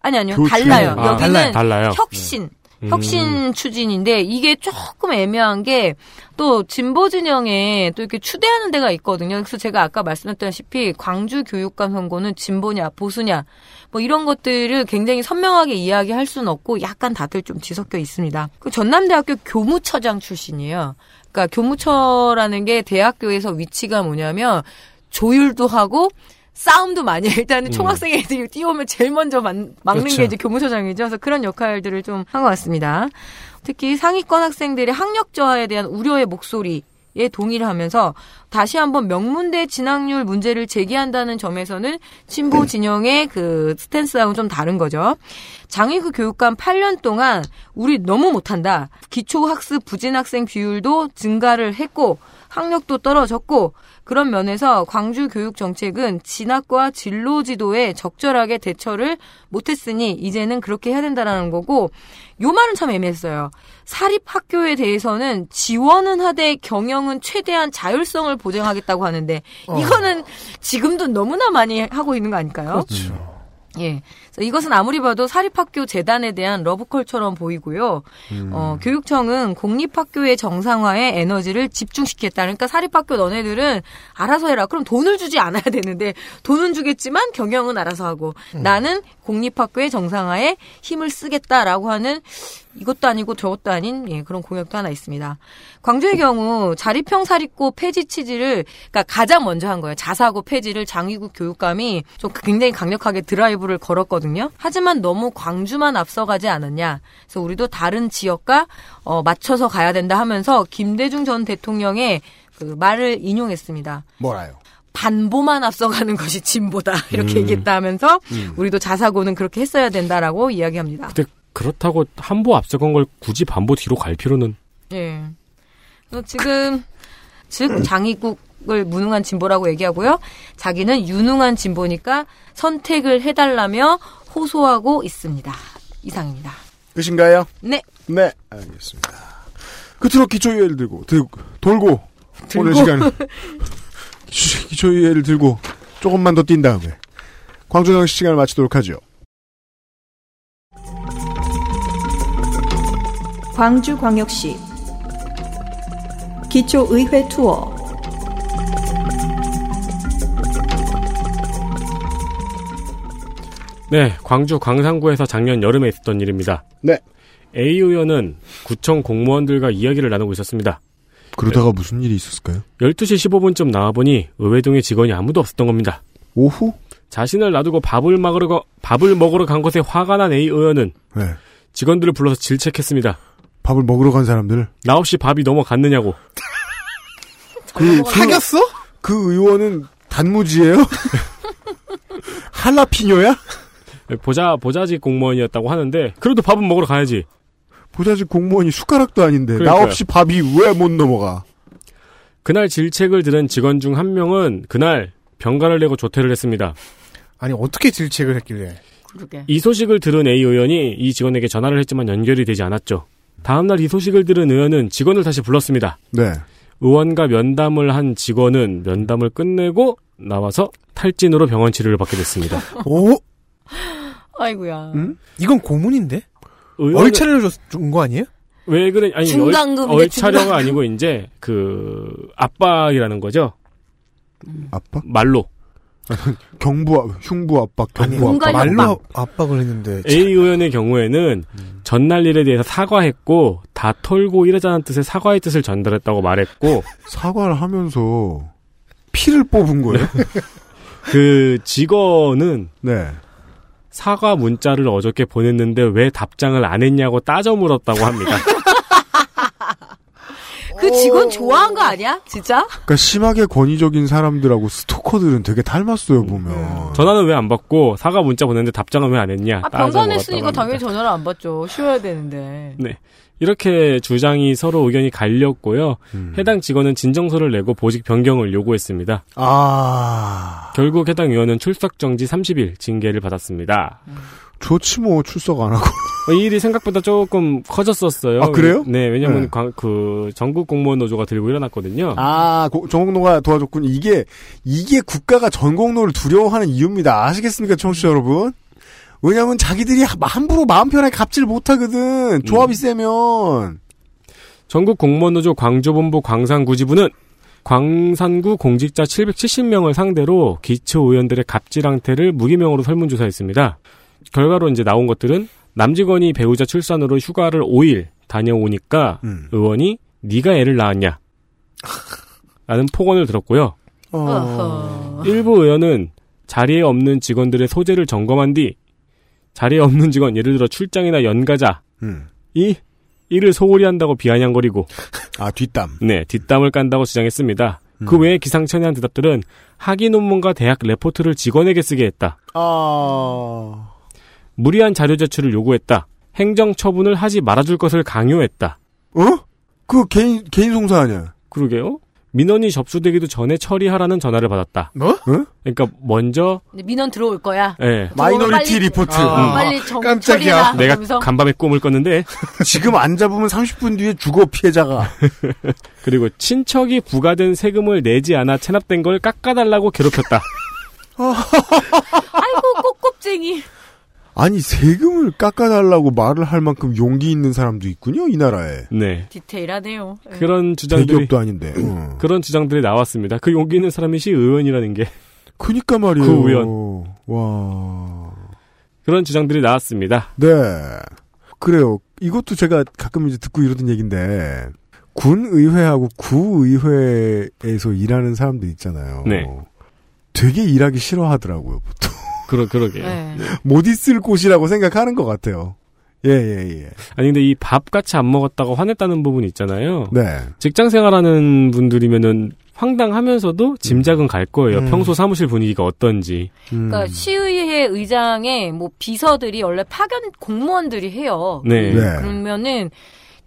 아니 아니요.
교추.
달라요.
아,
여기는
달라요. 달라요.
혁신.
음.
혁신 추진인데 이게 조금 애매한 게 또 진보 진영에 또 이렇게 추대하는 데가 있거든요. 그래서 제가 아까 말씀드렸다시피 광주 교육감 선거는 진보냐 보수냐 뭐 이런 것들을 굉장히 선명하게 이야기할 수는 없고 약간 다들 좀 뒤섞여 있습니다. 그 전남대학교 교무처장 출신이에요. 그러니까 교무처라는 게 대학교에서 위치가 뭐냐면 조율도 하고 싸움도 많이 해. 일단은
음.
총학생 애들이 뛰어오면 제일 먼저 막, 막는
그렇죠.
게 이제 교무처장이죠. 그래서 그런 역할들을 좀 한 것 같습니다. 특히 상위권 학생들의 학력 저하에 대한 우려의 목소리 동의를 하면서 다시 한번 명문대 진학률 문제를 제기한다는 점에서는 친보 진영의 그 스탠스하고는 좀 다른 거죠. 장의구 교육감 8년 동안 우리 너무 못한다. 기초학습 부진 학생 비율도 증가를 했고 학력도 떨어졌고 그런 면에서 광주 교육 정책은 진학과 진로 지도에 적절하게 대처를 못했으니 이제는 그렇게 해야 된다라는 거고 요 말은 참 애매했어요. 사립 학교에 대해서는 지원은 하되 경영은 최대한 자율성을 보장하겠다고 하는데
어.
이거는 지금도 너무나 많이 하고 있는 거 아닐까요?
그렇죠.
예. 이것은 아무리 봐도 사립학교 재단에 대한 러브콜처럼 보이고요.
음.
어, 교육청은 공립학교의 정상화에 에너지를 집중시켰다. 그러니까 사립학교 너네들은 알아서 해라. 그럼 돈을 주지 않아야 되는데 돈은 주겠지만 경영은 알아서 하고
음.
나는 공립학교의 정상화에 힘을 쓰겠다라고 하는 이것도 아니고 저것도 아닌 예, 그런 공약도 하나 있습니다. 광주의 경우 자립형 사립고 폐지 취지를 그러니까 가장 먼저 한 거예요. 자사고 폐지를 장위국 교육감이 좀 굉장히 강력하게 드라이브를 걸었거든요. 하지만 너무 광주만 앞서가지 않았냐. 그래서 우리도 다른 지역과 어, 맞춰서 가야 된다 하면서 김대중 전 대통령의 그 말을 인용했습니다.
뭐라요?
반보만 앞서가는 것이 진보다 [LAUGHS] 이렇게
음.
얘기했다 하면서
음.
우리도 자사고는 그렇게 했어야 된다라고 이야기합니다.
근데 그렇다고 한보 앞서간 걸 굳이 반보 뒤로 갈 필요는
예. 지금 즉 장이국을 무능한 진보라고 얘기하고요. 자기는 유능한 진보니까 선택을 해달라며 호소하고 있습니다. 이상입니다.
끝인가요?
네.
네, 알겠습니다. 끝으로 기초유예를 들고, 들고 돌고,
들고.
오늘 시간 [LAUGHS] 기초- 기초유예를 들고 조금만 더 뛴 다음에 광주경 씨 시간을 마치도록 하죠.
광주광역시 기초의회 투어
네, 광주 광산구에서 작년 여름에 있었던 일입니다.
네.
A 의원은 구청 공무원들과 이야기를 나누고 있었습니다.
그러다가 무슨 일이 있었을까요?
12시 15분쯤 나와보니 의회동에 직원이 아무도 없었던 겁니다.
오후?
자신을 놔두고 밥을 먹으러, 가- 밥을 먹으러 간 것에 화가 난 A 의원은
네.
직원들을 불러서 질책했습니다.
밥을 먹으러 간 사람들.
나 없이 밥이 넘어갔느냐고. [LAUGHS]
그,
사겼어?
그 의원은 단무지예요? [LAUGHS] 할라피뇨야?
보자, 보자직 공무원이었다고 하는데, 그래도 밥은 먹으러 가야지.
보자직 공무원이 숟가락도 아닌데 나
그러니까요.
없이 밥이 왜 못 넘어가?
그날 질책을 들은 직원 중 한 명은 그날 병가를 내고 조퇴를 했습니다.
아니 어떻게 질책을 했길래?
그러게.
이 소식을 들은 A 의원이 이 직원에게 전화를 했지만 연결이 되지 않았죠. 다음날 이 소식을 들은 의원은 직원을 다시 불렀습니다.
네.
의원과 면담을 한 직원은 면담을 끝내고 나와서 탈진으로 병원 치료를 받게 됐습니다. [LAUGHS]
오?
아이고야.
이건 고문인데?
의원은-
얼차려 준거 아니에요?
왜 그래? 아니 얼, 얼차려가. 아니고 이제 그 압박이라는 거죠.
압박?
말로. [LAUGHS]
경부, 흉부 압박,
아니
경부 압박.
말로 압박을 했는데
A 의원의 경우에는
음.
전날 일에 대해서 사과했고 다 털고 이러자는 뜻의 사과의 뜻을 전달했다고 말했고 [LAUGHS]
사과를 하면서 피를 뽑은 거예요? [LAUGHS]
그 직원은
네.
사과 문자를 어저께 보냈는데 왜 답장을 안 했냐고 따져 물었다고 합니다.
그 직원 좋아한 거 아니야? 진짜?
그러니까 심하게 권위적인 사람들하고 스토커들은 되게 닮았어요 보면.
전화는 왜 안 받고 사과 문자 보냈는데 답장은 왜 안 했냐?
아,
물었다고
당연히. 전화를 안 받죠. 쉬어야 되는데.
네. 이렇게 주장이 서로 의견이 갈렸고요.
음.
해당 직원은 진정서를 내고 보직 변경을 요구했습니다.
아.
결국 해당 의원은 출석 정지 30일 징계를 받았습니다.
좋지 뭐 출석 안 하고.
어, 이 일이 생각보다 조금 커졌었어요.
아, 그래요?
네, 왜냐면
네.
광- 그 전국 공무원 노조가 들고 일어났거든요.
아, 고- 전공노가 도와줬군. 이게 이게 국가가 전공노를 두려워하는 이유입니다. 아시겠습니까, 청취자 여러분? 왜냐면 자기들이 하- 함부로 마음 편하게 갑질 못 하거든. 조합이 세면.
전국 공무원 노조 광주본부 광산구지부는 광산구 공직자 770명을 상대로 기초 의원들의 갑질 항태를 무기명으로 설문조사했습니다. 결과로 이제 나온 것들은 남직원이 배우자 출산으로 휴가를 5일 다녀오니까
음.
의원이 네가 애를 낳았냐 라는 폭언을 들었고요.
어허.
일부 의원은 자리에 없는 직원들의 소재를 점검한 뒤 자리에 없는 직원 예를 들어 출장이나 연가자
음.
이 일을 소홀히 한다고 비아냥거리고
아 뒷담.
네, 뒷담을 깐다고 주장했습니다.
음.
그 외에 기상천외한 대답들은 학위 논문과 대학 레포트를 직원에게 쓰게 했다.
아
무리한 자료 제출을 요구했다. 행정 처분을 하지 말아줄 것을 강요했다.
어? 그 개인 개인 송사 아니야?
그러게요. 민원이 접수되기도 전에 처리하라는 전화를 받았다.
뭐?
그러니까 먼저
민원 들어올 거야.
예.
Minority
빨리-
리포트.
아.
음.
빨리 정,
깜짝이야.
내가
이러면서.
간밤에 꿈을 꿨는데 [LAUGHS]
지금 안 잡으면 30분 뒤에 죽어 피해자가. [LAUGHS]
그리고 친척이 부과된 세금을 내지 않아 체납된 걸 깎아달라고 괴롭혔다. [LAUGHS]
아이고 꼬꼽쟁이.
아니 세금을 깎아달라고 말을 할 만큼 용기 있는 사람도 있군요 이 나라에.
네.
디테일하네요. 예.
그런 주장들이
대기업도 아닌데. 어.
그런 주장들이 나왔습니다. 그 용기 있는 사람이 시 의원이라는 게
그니까 말이에요.
그 의원.
와.
그런 주장들이 나왔습니다.
네. 그래요. 이것도 제가 가끔 이제 듣고 이러던 얘기인데 군 의회하고 구 의회에서 일하는 사람들 있잖아요.
네.
되게 일하기 싫어하더라고요. 보통
그러 그러게요.
네.
못 있을 곳이라고 생각하는 것 같아요. 예, 예, 예.
아니 근데 이 밥 같이 안 먹었다고 화냈다는 부분이 있잖아요.
네.
직장 생활하는 분들이면은 황당하면서도 짐작은 갈 거예요.
음.
평소 사무실 분위기가 어떤지.
음.
그러니까 시의회 의장에 뭐 비서들이 원래 파견 공무원들이 해요.
네.
네.
그러면은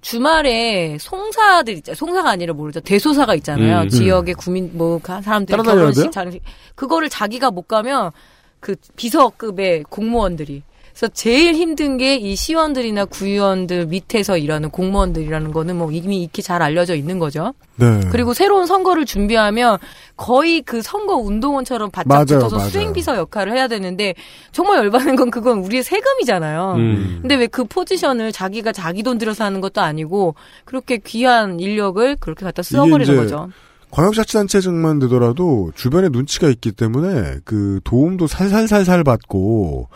주말에 송사들 있잖아요. 송사가 아니라 모르죠. 대소사가 있잖아요.
음.
지역의 구민 뭐 가- 사람들이 결혼식? 장식 그거를 자기가 못 가면 그 비서급의 공무원들이 그래서 제일 힘든 게 이 시원들이나 구의원들 밑에서 일하는 공무원들이라는 거는 뭐 이미 익히 잘 알려져 있는 거죠.
네.
그리고 새로운 선거를 준비하면 거의 그 선거 운동원처럼 바짝
맞아요,
붙어서
맞아요.
수행비서 역할을 해야 되는데 정말 열받는 건 그건 우리의 세금이잖아요.
음.
근데 왜 그 포지션을 자기가 자기 돈 들여서 하는 것도 아니고 그렇게 귀한 인력을 그렇게 갖다 써버리는 거죠.
광역자치단체장만 되더라도 주변에 눈치가 있기 때문에 그 도움도 살살살살 받고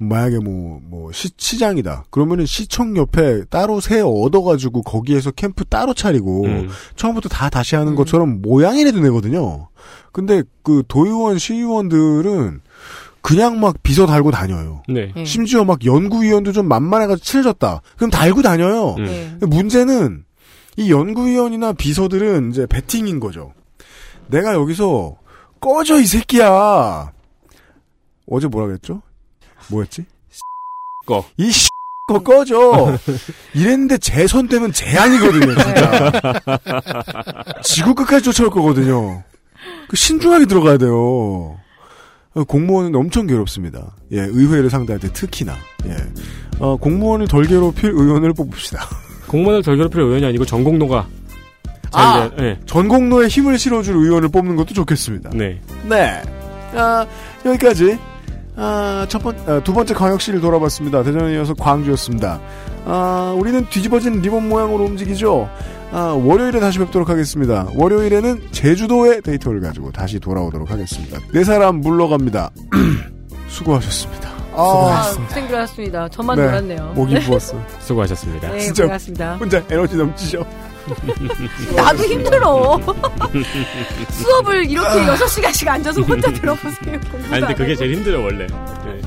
만약에 뭐, 뭐, 시, 시장이다. 그러면은 시청 옆에 따로 새 얻어가지고 거기에서 캠프 따로 차리고
음.
처음부터 다 다시 하는 것처럼 모양이라도 내거든요. 근데 그 도의원, 시의원들은 그냥 막 비서 달고 다녀요.
네.
예.
심지어 막 연구위원도 좀 만만해가지고 친해졌다. 그럼 달고 다녀요.
음.
네.
근데 문제는 이 연구위원이나 비서들은 이제 배팅인 거죠. 내가 여기서 꺼져 이 새끼야. 어제 뭐라 그랬죠? 뭐였지?
꺼.
이 [LAUGHS] 거 꺼져. 이랬는데 제손 되면 제한이거든요, 진짜. 지구 끝까지 쫓아올 거거든요. 그 신중하게 들어가야 돼요. 공무원은 엄청 괴롭습니다. 예, 의회를 상대할 때 특히나. 예. 어, 공무원을 덜 괴롭힐 의원을 뽑읍시다. [LAUGHS]
공무원을 덜 괴롭힐 의원이 아니고 전공노가
아!
네.
전공로에 힘을 실어줄 의원을 뽑는 것도 좋겠습니다.
네.
네. 아, 여기까지. 아, 첫 번, 아, 두 번째 광역시를 돌아봤습니다. 대전에 이어서 광주였습니다. 아, 우리는 뒤집어진 리본 모양으로 움직이죠. 아, 월요일에 다시 뵙도록 하겠습니다. 월요일에는 제주도의 데이터를 가지고 다시 돌아오도록 하겠습니다. 네 사람 물러갑니다. [CLEARS THROAT] 수고하셨습니다.
아, 고생들하셨습니다. 저만
네,
놀았네요.
목이 부었어. [LAUGHS]
수고하셨습니다.
네,
진짜
고생하셨습니다.
혼자 에너지 넘치죠. [LAUGHS]
나도 힘들어. [LAUGHS] 수업을 이렇게 6시간씩 앉아서 혼자 들어보세요.
아니 근데
안
그게. 제일 힘들어 원래. 네.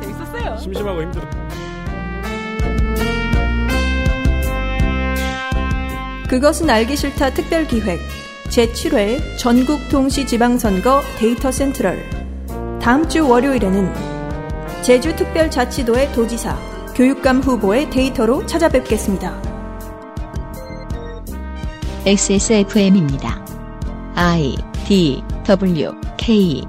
재밌었어요.
심심하고 힘들어.
그것은 알기 싫다 특별 기획 제7회 전국 동시 지방선거 데이터 센트럴 다음 주 월요일에는 제주특별자치도의 도지사 교육감 후보의 데이터로 찾아뵙겠습니다.
XSFM입니다. I D W K